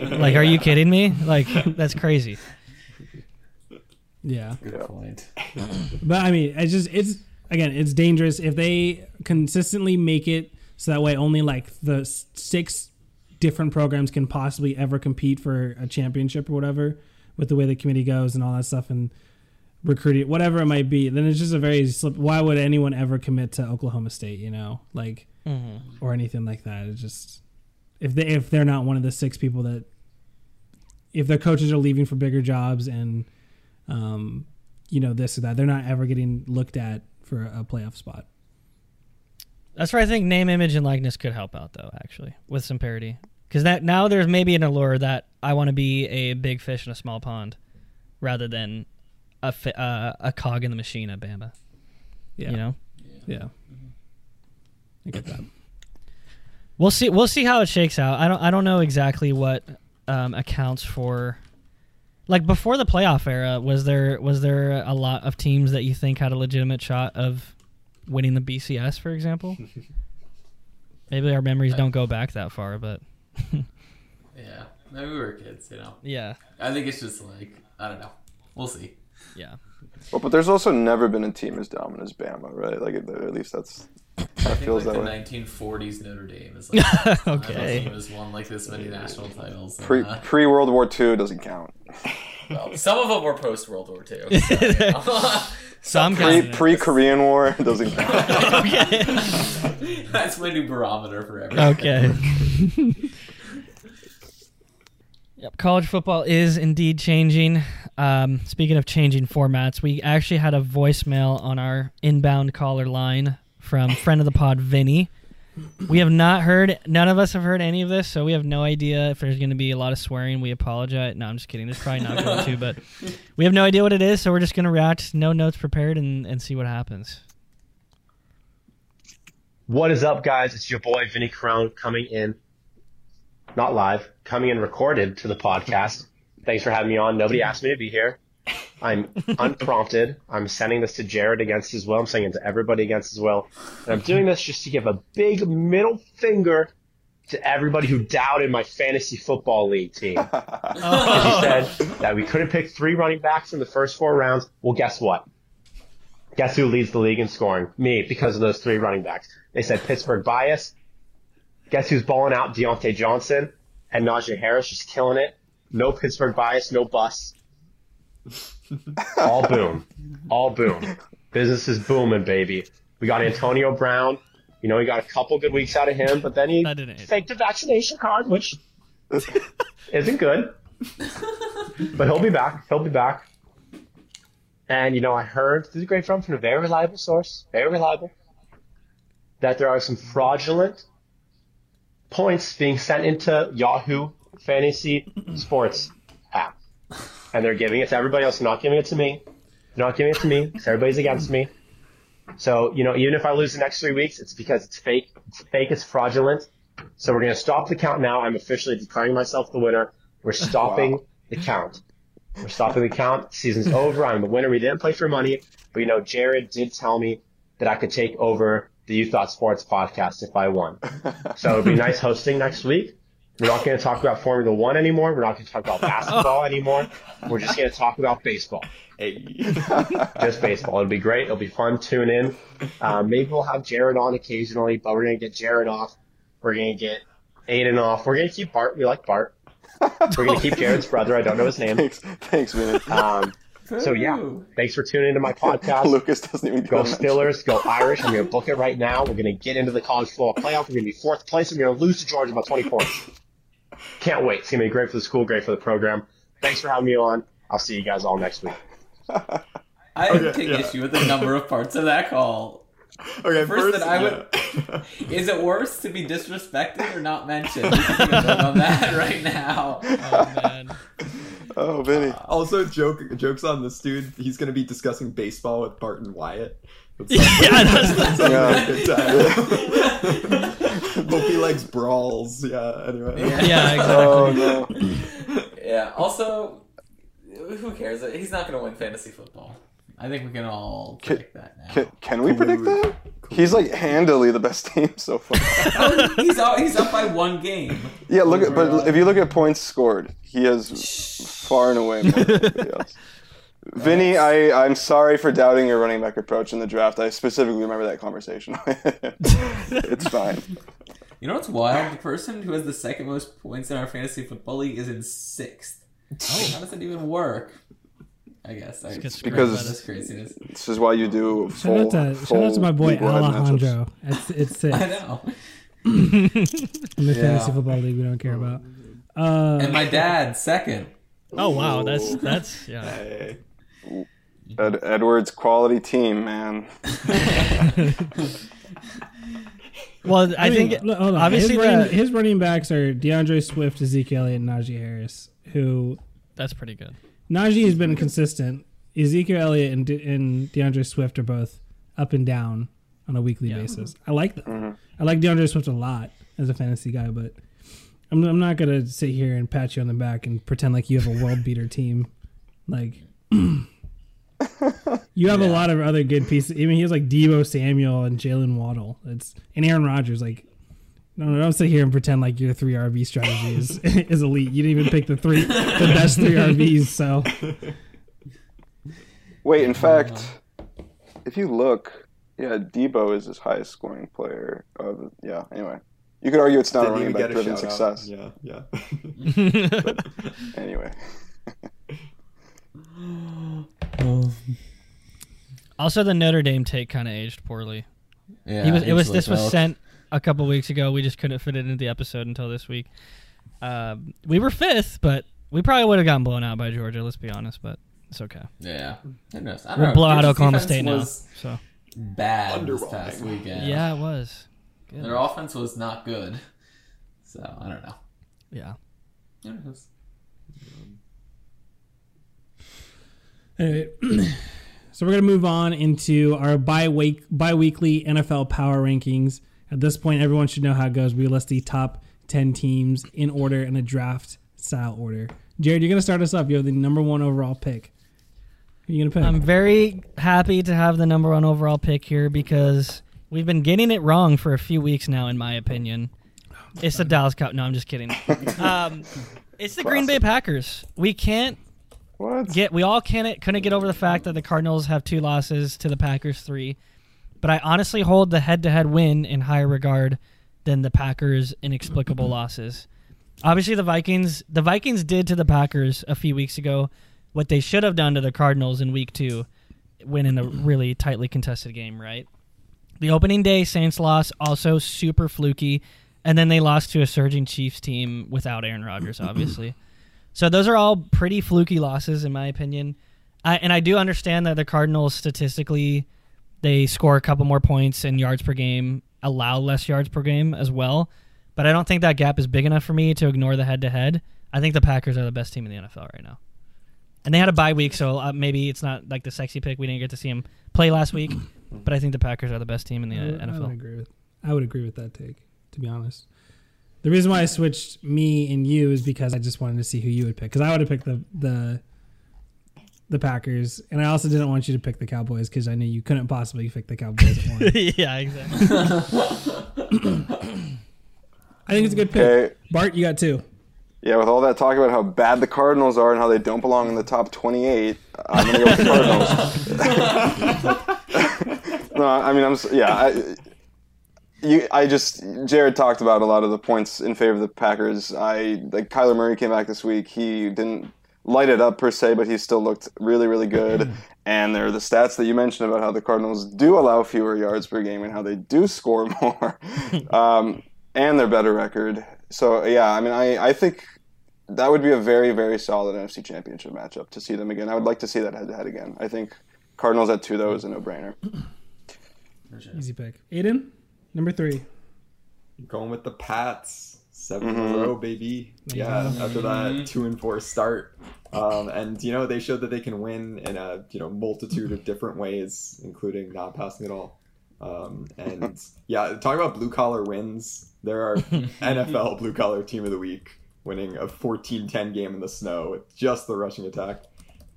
like, are you kidding me? Like, that's crazy. Yeah. Good point. But I mean, it's just it's again, it's dangerous if they consistently make it so that way only like the six different programs can possibly ever compete for a championship or whatever with the way the committee goes and all that stuff and recruiting whatever it might be. Then it's just a very slip. Why would anyone ever commit to Oklahoma State? You know, like or anything like that. It's just if they if they're not one of the six people that if their coaches are leaving for bigger jobs and um, you know this or that, they're not ever getting looked at for a playoff spot. That's where I think name, image, and likeness could help out, though. Actually, with some parity, because that now there's maybe an allure that I want to be a big fish in a small pond, rather than a fi- uh, a cog in the machine at Bama. Yeah, You know, yeah. I get that. we'll see. We'll see how it shakes out. I don't. I don't know exactly what um, accounts for. Like before the playoff era, was there was there a lot of teams that you think had a legitimate shot of winning the BCS, for example? *laughs* Maybe our memories don't go back that far, but *laughs* Yeah. Maybe we were kids, you know. yeah, I think it's just like I don't know. We'll see. yeah. Well, but there's also never been a team as dominant as Bama, right? Like at at least that's I think feels like that the way. 1940s Notre Dame is *laughs* like Okay. think it was won like this many national titles. Pre uh, pre World War II doesn't count. well, some of them were post World War II. *laughs* so, you know. So pre pre Korean War *laughs* doesn't count. okay. That's my new barometer for everything. Okay. yep, college football is indeed changing. Um, speaking of changing formats, we actually had a voicemail on our inbound caller line from friend of the pod, Vinny. We have not heard, none of us have heard any of this, so we have no idea if there's going to be a lot of swearing. We apologize. No, I'm just kidding. There's probably not going to, but *laughs* we have no idea what it is, so we're just going to react, no notes prepared, and, and see what happens. What is up, guys? It's your boy Vinny Crone coming in, not live, coming in recorded to the podcast. Thanks for having me on. Nobody asked me to be here. I'm unprompted. I'm sending this to Jarod against his will. I'm sending it to everybody against his will. And I'm doing this just to give a big middle finger to everybody who doubted my fantasy football league team. *laughs* You said that we couldn't pick three running backs in the first four rounds. Well, guess what? Guess who leads the league in scoring? Me, because of those three running backs. They said Pittsburgh bias. Guess who's balling out? Diontae Johnson and Najee Harris just killing it. No Pittsburgh bias, no busts. All boom. All boom. Business is booming, baby. We got Antonio Brown. You know, we got a couple good weeks out of him, but then he faked a vaccination card, which isn't good. but he'll be back. He'll be back. And you know, I heard through the grapevine from a very reliable source, very reliable, that there are some fraudulent points being sent into Yahoo Fantasy Sports app, and they're giving it to everybody else. Not giving it to me. They're not giving it to me because everybody's against me. So you know, even if I lose the next three weeks, it's because it's fake. It's fake. It's fraudulent. So we're gonna stop the count now. I'm officially declaring myself the winner. We're stopping Wow. the count. We're stopping the count. Season's *laughs* over. I'm the winner. We didn't play for money, but you know, Jarod did tell me that I could take over the You Thought Sports podcast if I won. *laughs* So it'd be nice hosting next week. We're not going to talk about Formula One anymore. We're not going to talk about basketball anymore. We're just going to talk about baseball. Hey. *laughs* Just baseball. It'll be great. It'll be fun. Tune in. Um, maybe we'll have Jarod on occasionally, but we're going to get Jarod off. We're going to get Aidan off. We're going to keep Bart. We like Bart. We're going to keep Jarod's brother. I don't know his name. thanks, thanks, Vinny. Um, so yeah, thanks for tuning into my podcast. Lucas doesn't even Go get a. Steelers, go Irish. I'm going to book it right now. We're going to get into the college football playoff. We're going to be fourth place. And we're going to lose to Georgia by 20 points. Can't wait. It's going to be great for the school, great for the program. Thanks for having me on. I'll see you guys all next week. I Okay, take yeah. issue with a number of parts of that call. Okay, First, first, that I would. yeah. Is it worse to be disrespected or not mentioned? *laughs* We can take a vote on that right now. *laughs* Oh, man. Oh, Vinny. Uh, also, joke jokes on this dude. He's gonna be discussing baseball with Bart and Wyatt. *laughs* *laughs* That's Yeah, that's- that's a good time. Hope he likes brawls. Yeah. Anyway. Yeah. Yeah, *laughs* oh, exactly. Oh no. Yeah. Also, who cares? He's not going to win fantasy football. I think we can all Can- predict that now. Can, can we predict that? He's like handily the best team so far. Oh, he's out, he's up by one game. Yeah, look at but oh if you look at points scored, he has far and away more than anybody else. Vinny, I, I'm sorry for doubting your running back approach in the draft. I specifically remember that conversation. *laughs* it's fine. You know what's wild? The person who has the second most points in our fantasy football league is in sixth. Oh, how does it even work? I guess I, Because- Because- that's craziness. This is why you do Shout out to full shout out to my boy. Alejandro. It's it's six *laughs* I know. *laughs* in the Yeah. fantasy football league. We don't care about. Uh, And my dad second. Oh wow, that's that's yeah. Hey. Ed, Edwards quality team, man. *laughs* Well, I, mean, think hold on. obviously his running, his running backs are D'Andre Swift, Ezekiel Elliott, and Najee Harris. Who that's pretty good. Najee has been consistent. Ezekiel Elliott and, De- and D'Andre Swift are both up and down on a weekly Yeah. basis. I like them. Mm-hmm. I like D'Andre Swift a lot as a fantasy guy, but I'm, I'm not gonna sit here and pat you on the back and pretend like you have a world beater team. Like you have a lot of other good pieces. I mean, he has like Deebo Samuel and Jaylen Waddle. It's and Aaron Rodgers. Like, no, no, don't sit here and pretend like your three RB strategy is *laughs* *laughs* is elite. You didn't even pick the three the best three RBs. So Wait, in uh, fact, if you look Yeah, Debo is his highest scoring player. Of, yeah. Anyway, you could argue it's not a Didn't running even back driven shout out. success. Yeah, yeah. *laughs* Anyway, also, the Notre Dame take kind of aged poorly. Yeah, he was. It was. This like was sent a couple weeks ago. We just couldn't fit it into the episode until this week. Um, we were fifth, but we probably would have gotten blown out by Georgia. Let's be honest, but it's okay. Yeah, Who knows? I don't We'll know. blow out Oklahoma State now. So Bad this Underwhelming. past weekend. yeah, it was. Good. their offense was not good. *laughs* So I don't know. Yeah. Who knows? Anyway, *clears throat* so we're gonna move on into our bi week bi-weekly NFL power rankings. At this point, everyone should know how it goes. We list the top ten teams in order in a draft style order. Jarod, you're gonna start us off. You have the number one overall pick. Who are you gonna pick? I'm very happy to have the number one overall pick here because we've been getting it wrong for a few weeks now, in my opinion. It's the Dallas Cup. No, I'm just kidding. *laughs* Um, it's the Green Bay Packers. We can't what? get. We all can't couldn't get over the fact that the Cardinals have two losses to the Packers three, but I honestly hold the head-to-head win in higher regard than the Packers' inexplicable *clears throat* losses. Obviously, the Vikings. The Vikings did to the Packers a few weeks ago what they should have done to the Cardinals in Week Two, winning a really tightly contested game. Right. The opening day Saints loss also super fluky, and then they lost to a surging Chiefs team without Aaron Rodgers, obviously. *clears throat* So those are all pretty fluky losses, in my opinion. I, and I do understand that the Cardinals statistically they score a couple more points and yards per game, allow less yards per game as well. But I don't think that gap is big enough for me to ignore the head to head. I think the Packers are the best team in the NFL right now. And they had a bye week, so uh, maybe it's not like the sexy pick. We didn't get to see them play last week, but I think the Packers are the best team in the I uh, would- I would NFL. agree with. I would agree with that take. To be honest, the reason why I switched me and you is because I just wanted to see who you would pick. Because I would have picked the the the Packers, and I also didn't want you to pick the Cowboys because I knew you couldn't possibly pick the Cowboys at one. *laughs* yeah, exactly. *coughs* I think it's a good pick. Okay. Bart, you got two. Yeah, with all that talk about how bad the Cardinals are and how they don't belong in the top 28, I'm going to go with the Cardinals. *laughs* *laughs* no, I mean, I'm yeah. I, you, I just Jarod talked about a lot of the points in favor of the Packers. I like Kyler Murray came back this week. He didn't light it up per se, but he still looked really, really good. *clears throat* And there are the stats that you mentioned about how the Cardinals do allow fewer yards per game and how they do score *laughs* more, *laughs* um, and their better record. So yeah, I mean, I, I think that would be a very, very solid NFC Championship matchup to see them again. I would like to see that head to head again. I think Cardinals at two though is a no brainer. *clears throat* Easy pick. Aidan, number three. Going with the Pats, 7 in Mhm. a row, baby. Yeah, after that two and four start, um, and you know they showed that they can win in a you know multitude of different ways, including not passing at all. Um, and *laughs* yeah, talk about blue collar wins. There are *laughs* NFL blue collar team of the week winning a 14-10 game in the snow with just the rushing attack.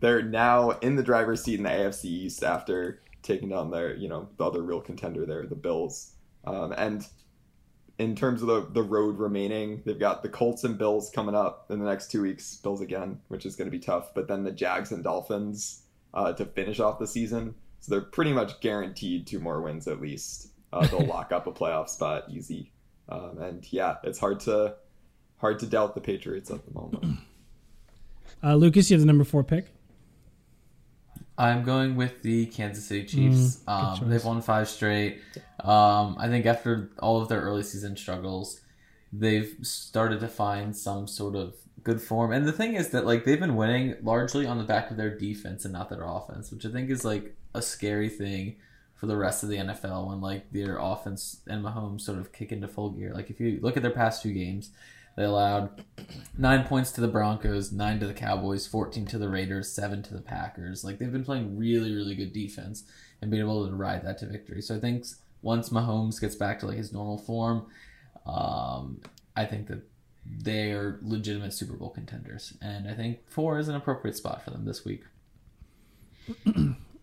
They're now in the driver's seat in the AFC East after taking down their you know the other real contender there, the Bills. Um, and in terms of the, the road remaining, they've got the Colts and Bills coming up in the next two weeks. Bills again, which is going to be tough. But then the Jags and Dolphins uh, to finish off the season. So they're pretty much guaranteed two more wins at least. Uh, they'll lock up a playoff spot easy. Um, and yeah, it's hard to hard to doubt the Patriots at the moment. Uh, Lucas, you have the number four pick. I'm going with the Kansas City Chiefs. Mm, um, they've won five straight. Um, I think after all of their early season struggles, they've started to find some sort of good form. And the thing is that like they've been winning largely on the back of their defense and not their offense, which I think is like a scary thing for the rest of the NFL when like their offense and Mahomes sort of kick into full gear. Like if you look at their past two games, they allowed nine points to the Broncos, nine to the Cowboys, fourteen to the Raiders, seven to the Packers. Like they've been playing really, really good defense and being able to ride that to victory. So I think once Mahomes gets back to like his normal form, um, I think that they are legitimate Super Bowl contenders, and I think four is an appropriate spot for them this week.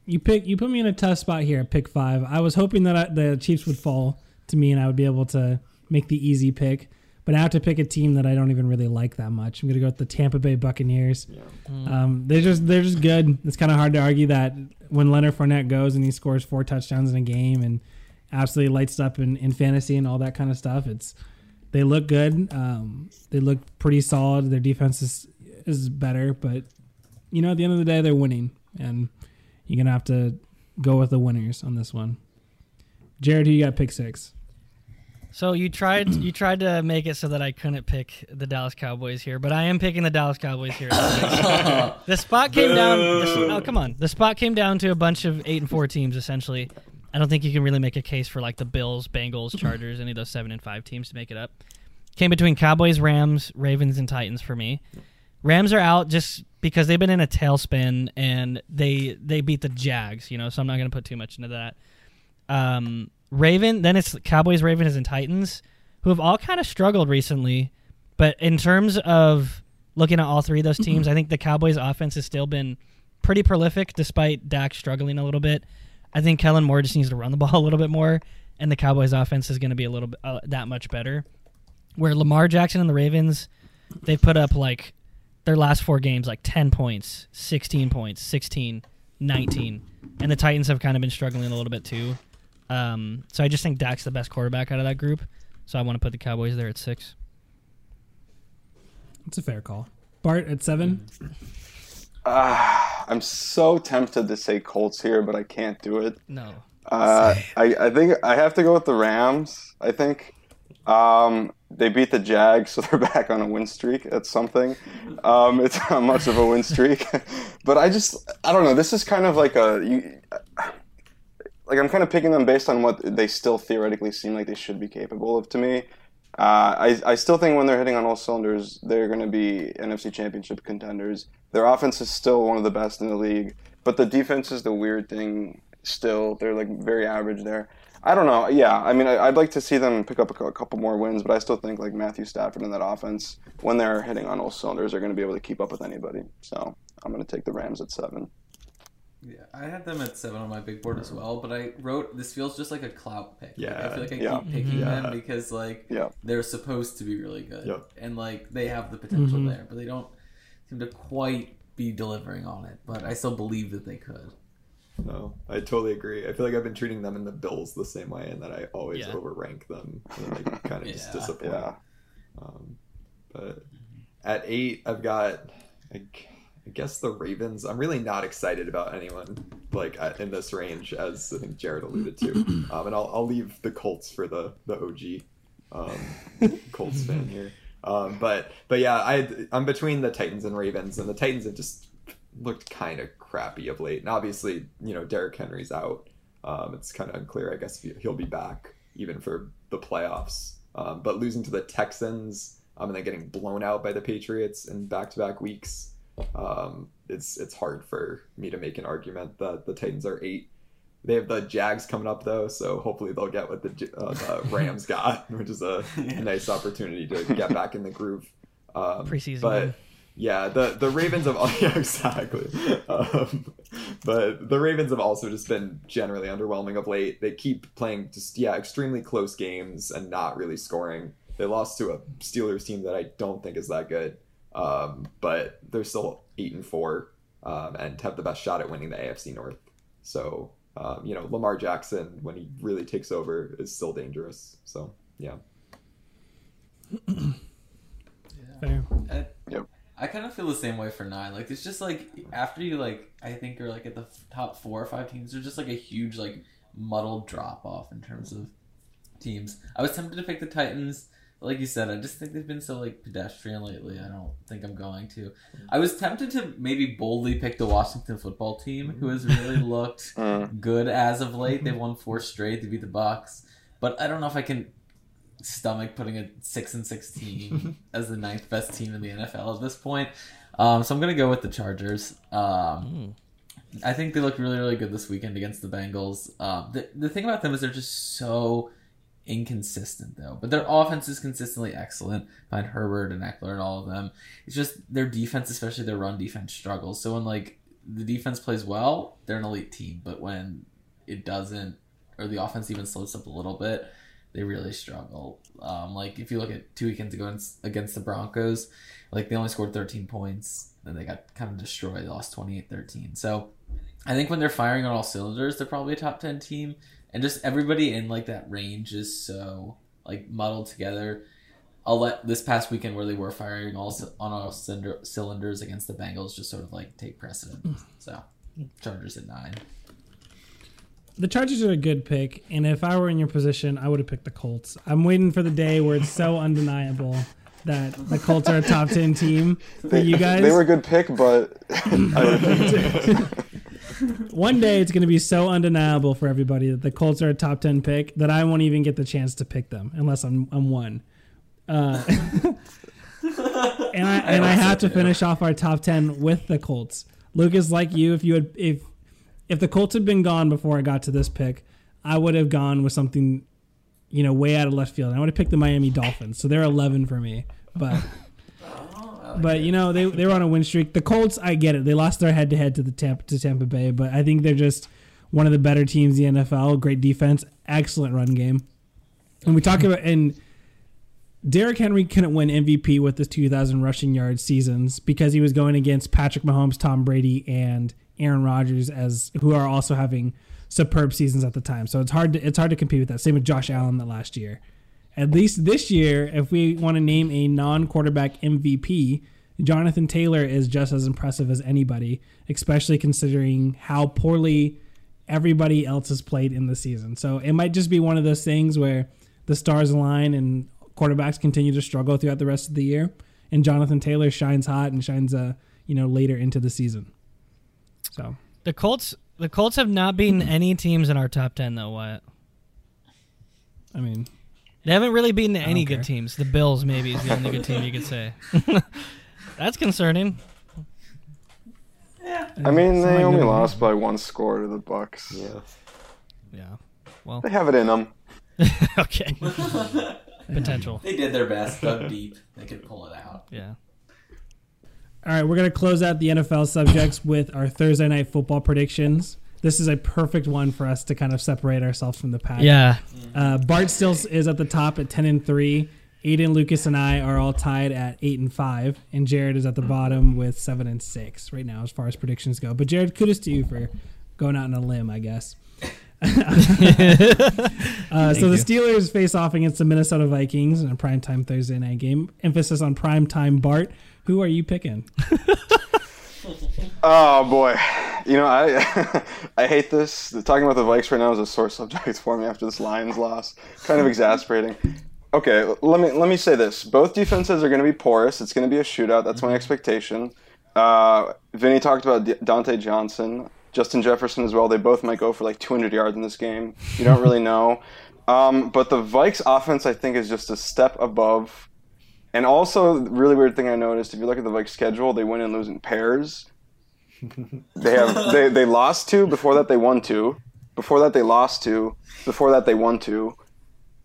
You pick. You put me in a tough spot here. at Pick five. I was hoping that I, the Chiefs would fall to me and I would be able to make the easy pick. But But I have to pick a team that I don't even really like that much. I'm gonna go with the Tampa Bay Buccaneers. Um, they're just they're just good. It's kind of hard to argue that when Leonard Fournette goes and he scores four touchdowns in a game and absolutely lights up in, in fantasy and all that kind of stuff. It's they look good. Um, they look pretty solid. Their defense is is better, but you know at the end of the day they're winning, and you're gonna have to go with the winners on this one. Jared, who you got pick six? So you tried *clears throat* you tried to make it so that I couldn't pick the Dallas Cowboys here, but I am picking the Dallas Cowboys here. *laughs* the spot came down. The, oh come on, the spot came down to a bunch of eight and four teams essentially. I don't think you can really make a case for like the Bills, Bengals, *laughs* Chargers, any of those seven and five teams to make it up. Came between Cowboys, Rams, Ravens, and Titans for me. Rams are out just because they've been in a tailspin and they they beat the Jags, you know. So I'm not going to put too much into that. Um, Raven, then it's Cowboys, Ravens, and Titans, who have all kind of struggled recently. But in terms of looking at all three of those teams, I think the Cowboys' offense has still been pretty prolific despite Dak struggling a little bit. I think Kellen Moore just needs to run the *laughs* ball a little bit more, and the Cowboys' offense is going to be a little bit uh, that much better. Where Lamar Jackson and the Ravens, they've put up like their last four games like 10 points, 16 points, 16, 19. And the Titans have kind of been struggling a little bit too. Um, so I just think Dak's the best quarterback out of that group. So I want to put the Cowboys there at six. It's a fair call. Bart at seven. Ah, I'm so tempted to say Colts here, but I can't do it. No. Uh, I, I think I have to go with the Rams. I think um, they beat the Jags, *laughs* so they're back on a win streak. That's something. Um, it's not much of a win streak, *laughs* but I just I don't know. This is kind of like a you, like I'm kind of picking them based on what they still theoretically seem like they should be capable of to me. Uh, I, I still think when they're hitting on all cylinders, they're going to be NFC Championship contenders. Their offense is still one of the best in the league, but the defense is the weird thing. Still, they're like very average there. I don't know. Yeah, I mean, I, would like to see them pick up a, a, couple more wins, but I still think like Matthew Stafford and that offense, when they're hitting on all cylinders, are going to be able to keep up with anybody. So I'm going to take the Rams at seven. Yeah, I had them at seven on my big board as well, but I wrote this feels just like a clout pick. Like, Yeah, I feel like I yeah, keep picking yeah. them because like Yeah. they're supposed to be really good, Yep. and like they have the potential Mhm. there, but they don't seem to quite be delivering on it. But I still believe that they could. No, I totally agree. I feel like I've been treating them and the Bills the same way, and that I always Yeah. overrank them. And they kind of just Yeah. disappoint. Yeah. Um, but at eight, I've got, I, g- I guess the Ravens. I'm really not excited about anyone like in this range, as I think Jarod alluded to. *clears throat* Um, and I'll, I'll leave the Colts for the the OG um, *laughs* Colts fan here. Um, but but yeah, I I'm between the Titans and Ravens, and the Titans have just looked kind of crappy of late. And obviously, you know, Derrick Henry's out. Um, it's kind of unclear, I guess, if he'll be back even for the playoffs. Um, but losing to the Texans um, and then getting blown out by the Patriots in back-to-back weeks, um, it's it's hard for me to make an argument that the Titans are eight. They have the Jags coming up though, so hopefully they'll get what the, uh, the *laughs* Rams got, which is a nice opportunity to get back in the groove. Um, Preseason but win. yeah, the the Ravens have *laughs* yeah exactly, um, but the Ravens have also just been generally underwhelming of late. They keep playing just yeah extremely close games and not really scoring. They lost to a Steelers team that I don't think is that good, um, but they're still eight and four um, and have the best shot at winning the AFC North. So um, you know Lamar Jackson when he really takes over is still dangerous. So yeah. *clears throat* Fair. I, Yep. I kind of feel the same way for nine. Like it's just like after you like I think you're like at the top four or five teams, there's just like a huge like muddled drop off in terms of teams. I was tempted to pick the Titans. But Like you said, I just think they've been so like pedestrian lately. I don't think I'm going to. I was tempted to maybe boldly pick the Washington football team, who has really looked Mm. *laughs* good as of late. They've won four straight. to beat the Bucks, but I don't know if I can stomach putting a six and six team *laughs* as the ninth best team in the NFL at this point. Um, so I'm gonna go with the Chargers. Um, I think they look really really good this weekend against the Bengals. Um, the the thing about them is they're just so inconsistent though, but their offense is consistently excellent behind Herbert and Ekeler and all of them. It's just their defense, especially their run defense, struggles. So when like the defense plays well, they're an elite team, but when it doesn't, or the offense even slows up a little bit, they really struggle. Um, like if you look at two weekends ago against, the Broncos, like they only scored 13 points, then they got kind of destroyed. They lost 28-13. So I think when they're firing on all cylinders, they're probably a top 10 team. And just everybody in like that range is so like muddled together. I'll let this past weekend where they were firing all on all cylinder, cylinders against the Bengals just sort of like take precedent. Mm. So Chargers at nine. The Chargers are a good pick, and if I were in your position, I would have picked the Colts. I'm waiting for the day where it's so undeniable that the Colts are a top ten team for you guys. They were a good pick, but *laughs* I would *laughs* *laughs* One day it's going to be so undeniable for everybody that the Colts are a top ten pick that I won't even get the chance to pick them unless I'm I'm one. Uh, *laughs* and I and I have to finish off our top ten with the Colts. Lucas, like you, if you had if if the Colts had been gone before I got to this pick, I would have gone with something, you know, way out of left field. I would have picked the Miami Dolphins. So they're eleven for me, but. Oh, but you know they they were on a win streak. The Colts, I get it. They lost their head to head to the Tampa to Tampa Bay, but I think they're just one of the better teams in the NFL. Great defense, excellent run game, and we talk about and Derrick Henry couldn't win MVP with his 2,000 rushing yard seasons because he was going against Patrick Mahomes, Tom Brady, and Aaron Rodgers as who are also having superb seasons at the time. So it's hard to it's hard to compete with that. Same with Josh Allen the last year. At least this year, if we want to name a non-quarterback MVP, Jonathan Taylor is just as impressive as anybody, especially considering how poorly everybody else has played in the season. So it might just be one of those things where the stars align and quarterbacks continue to struggle throughout the rest of the year, and Jonathan Taylor shines hot and shines uh, you know later into the season. So The Colts the Colts have not beaten any teams in our top ten though, Wyatt. I mean, They haven't really beaten any care. good teams. The Bills maybe is the only good team you could say. *laughs* That's concerning. Yeah. I mean, they not only gonna lost by one score to the Bucks. Yeah. Yeah. Well, They have it in them. *laughs* okay. Potential. They did their best, dug deep. They could pull it out. Yeah. all right, we're gonna close out the NFL subjects with our Thursday night football predictions. This is a perfect one for us to kind of separate ourselves from the pack. Yeah. Uh, Bart still is at the top at ten and three. Aidan, Lucas, and I are all tied at eight and five, and Jarod is at the bottom with seven and six right now as far as predictions go. But Jarod, kudos to you for going out on a limb, I guess. *laughs* uh, so the Steelers face off against the Minnesota Vikings in a primetime Thursday night game. Emphasis on primetime. Bart, who are you picking? *laughs* Oh boy, you know I *laughs* I hate this. Talking about the Vikes right now is a sore subject for me after this Lions loss. Kind of exasperating. Okay, let me let me say this: both defenses are going to be porous. It's going to be a shootout. That's my expectation. Uh, Vinny talked about D- Dante Johnson, Justin Jefferson as well. They both might go for like 200 yards in this game. You don't really know. Um, but the Vikes offense, I think, is just a step above. And also, really weird thing I noticed: if you look at the Vikes schedule, they win and lose in pairs. They have they, they lost two. Before that, they won two. Before that, they lost two. Before that, they won two.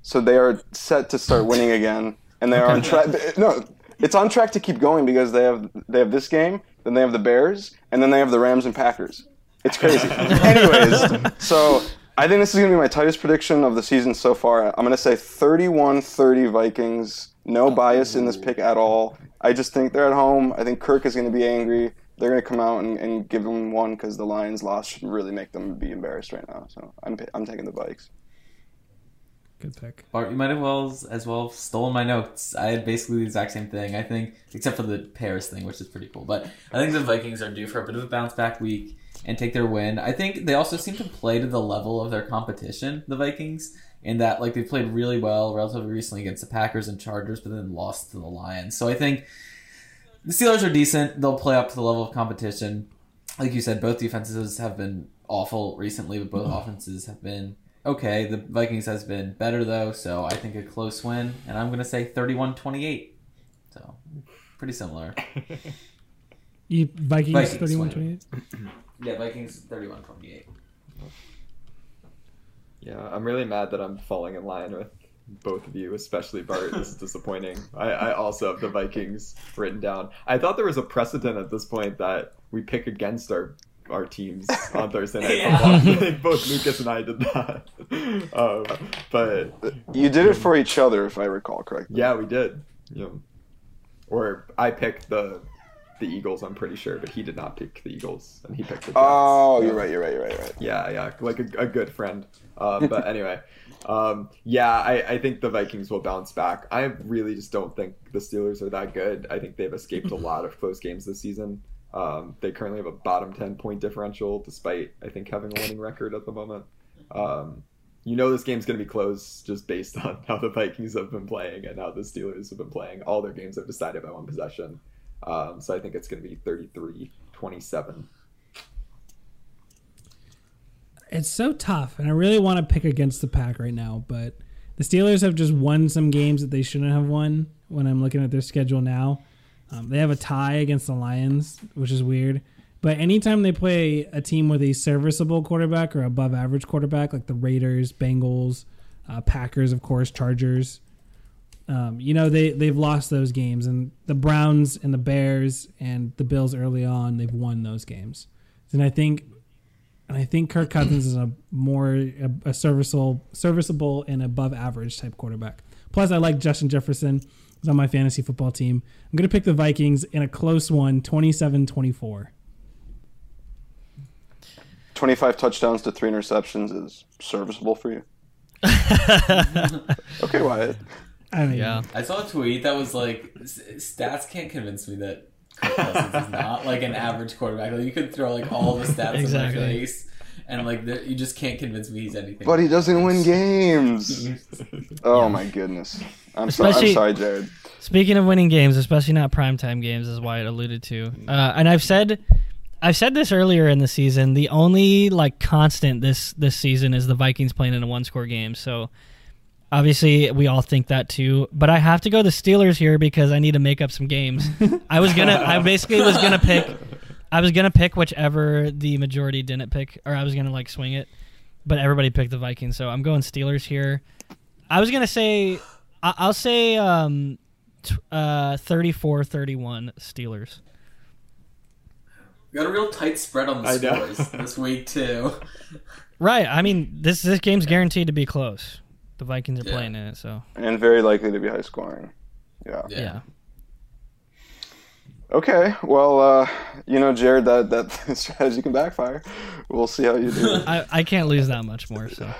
So they are set to start winning again, and they are on track. No, it's on track to keep going because they have they have this game, then they have the Bears, and then they have the Rams and Packers. It's crazy. *laughs* Anyways, so I think this is going to be my tightest prediction of the season so far. I'm going to say 31-30 Vikings. No oh. bias in this pick at all. I just think they're at home. I think Kirk is going to be angry. They're going to come out and, and give them one because the Lions loss should really make them be embarrassed right now. So I'm I'm taking the Vikes. Good pick. Bart, you might have well as well have stolen my notes. I had basically the exact same thing. I think, except for the Paris thing, which is pretty cool. But I think the Vikings are due for a bit of a bounce back week and take their win. I think they also seem to play to the level of their competition, the Vikings, in that like they played really well relatively recently against the Packers and Chargers, but then lost to the Lions. So I think the Steelers are decent. They'll play up to the level of competition. Like you said, both defenses have been awful recently, but both mm-hmm. offenses have been okay. The Vikings has been better though, so I think a close win, and I'm going to say 31-28. So pretty similar. *laughs* You Vikings, Vikings 31-28. Yeah, Vikings 31-28. Yeah, I'm really mad that I'm falling in line with both of you, especially Bart. This is *laughs* disappointing. I, I also have the Vikings written down. I thought there was a precedent at this point that we pick against our our teams on Thursday night football. *laughs* *laughs* I think both Lucas and I did that. Um, but You did it for each other, if I recall correctly. yeah, we did. You know, or I picked the the Eagles. I'm pretty sure, but he did not pick the Eagles, and he picked the. Jets. Oh, you're right. You're right. You're right. You're right. Yeah, yeah, like a, a good friend. Um, but anyway, um, yeah, I, I think the Vikings will bounce back. I really just don't think the Steelers are that good. I think they've escaped a lot of close games this season. Um, they currently have a bottom 10 point differential, despite, I think, having a winning record at the moment. Um, you know, this game's going to be close just based *laughs* on how the Vikings have been playing and how the Steelers have been playing. All their games have decided by one possession. Um, so I think it's going to be 33 27. It's so tough, and I really want to pick against the pack right now, but the Steelers have just won some games that they shouldn't have won. When I'm looking at their schedule now, um, they have a tie against the Lions, which is weird. But anytime they play a team with a serviceable quarterback or above average quarterback, like the Raiders, Bengals, uh, Packers, of course, Chargers, um, you know they they've lost those games, and the Browns and the Bears and the Bills early on they've won those games. And I think and I think Kirk Cousins is a more a, a serviceable, serviceable and above average type quarterback. Plus, I like Justin Jefferson. He's on my fantasy football team. I'm going to pick the Vikings in a close one, 27-24. 25 touchdowns to three interceptions is serviceable for you. *laughs* okay, Wyatt. I mean, Yeah. I saw a tweet that was like, stats can't convince me that Kirk Cousins is not like an average quarterback. Like you could throw like all the stats Exactly. in my face, and like the, you just can't convince me he's anything. But he doesn't win games. *laughs* Oh my goodness. I'm, so, I'm sorry, Jarod. Speaking of winning games, especially not primetime games, is Wyatt alluded to. Uh, and I've said, I've said this earlier in the season. The only like constant this this season is the Vikings playing in a one score game. So obviously we all think that too. But I have to go the Steelers here because I need to make up some games. I was gonna, I basically was gonna pick, I was gonna pick whichever the majority didn't pick, or I was gonna like swing it, but everybody picked the Vikings. So I'm going Steelers here. I was gonna say, I- I'll say. um t- uh 34-31 Steelers. We got a real tight spread on the I scores this week too. Right. I mean, this this game's guaranteed to be close. The Vikings are Yeah. playing in it, so And very likely to be high scoring. Yeah. Yeah. yeah. Okay. Well, uh, you know, Jarod, that, that *laughs* strategy can backfire. We'll see how you do. *laughs* I, I can't lose that much more, so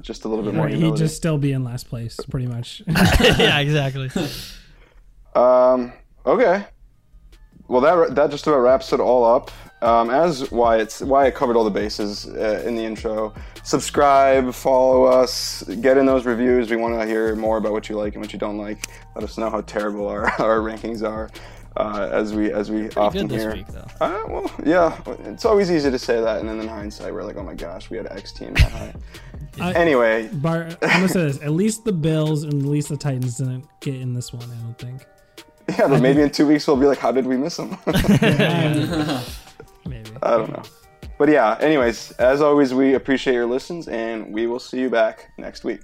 Just a little bit more he'd just still be in last place, pretty much. *laughs* yeah, exactly. Um, okay. Well, that that just about wraps it all up. Um, as Wyatt Wyatt covered all the bases uh, in the intro. Subscribe, follow us, get in those reviews. We want to hear more about what you like and what you don't like. Let us know how terrible our, *laughs* our rankings are, uh, as we as we often Good this hear. week. Uh, well, yeah, it's always easy to say that, and then in hindsight, we're like, oh my gosh, we had X team that high. *laughs* I- anyway, Bart, I'm gonna say this: at least the Bills and at least the Titans didn't get in this one. I don't think. yeah, but maybe in two weeks we'll be like, how did we miss them? *laughs* Maybe. I don't know. But yeah, anyways, as always, we appreciate your listens and we will see you back next week.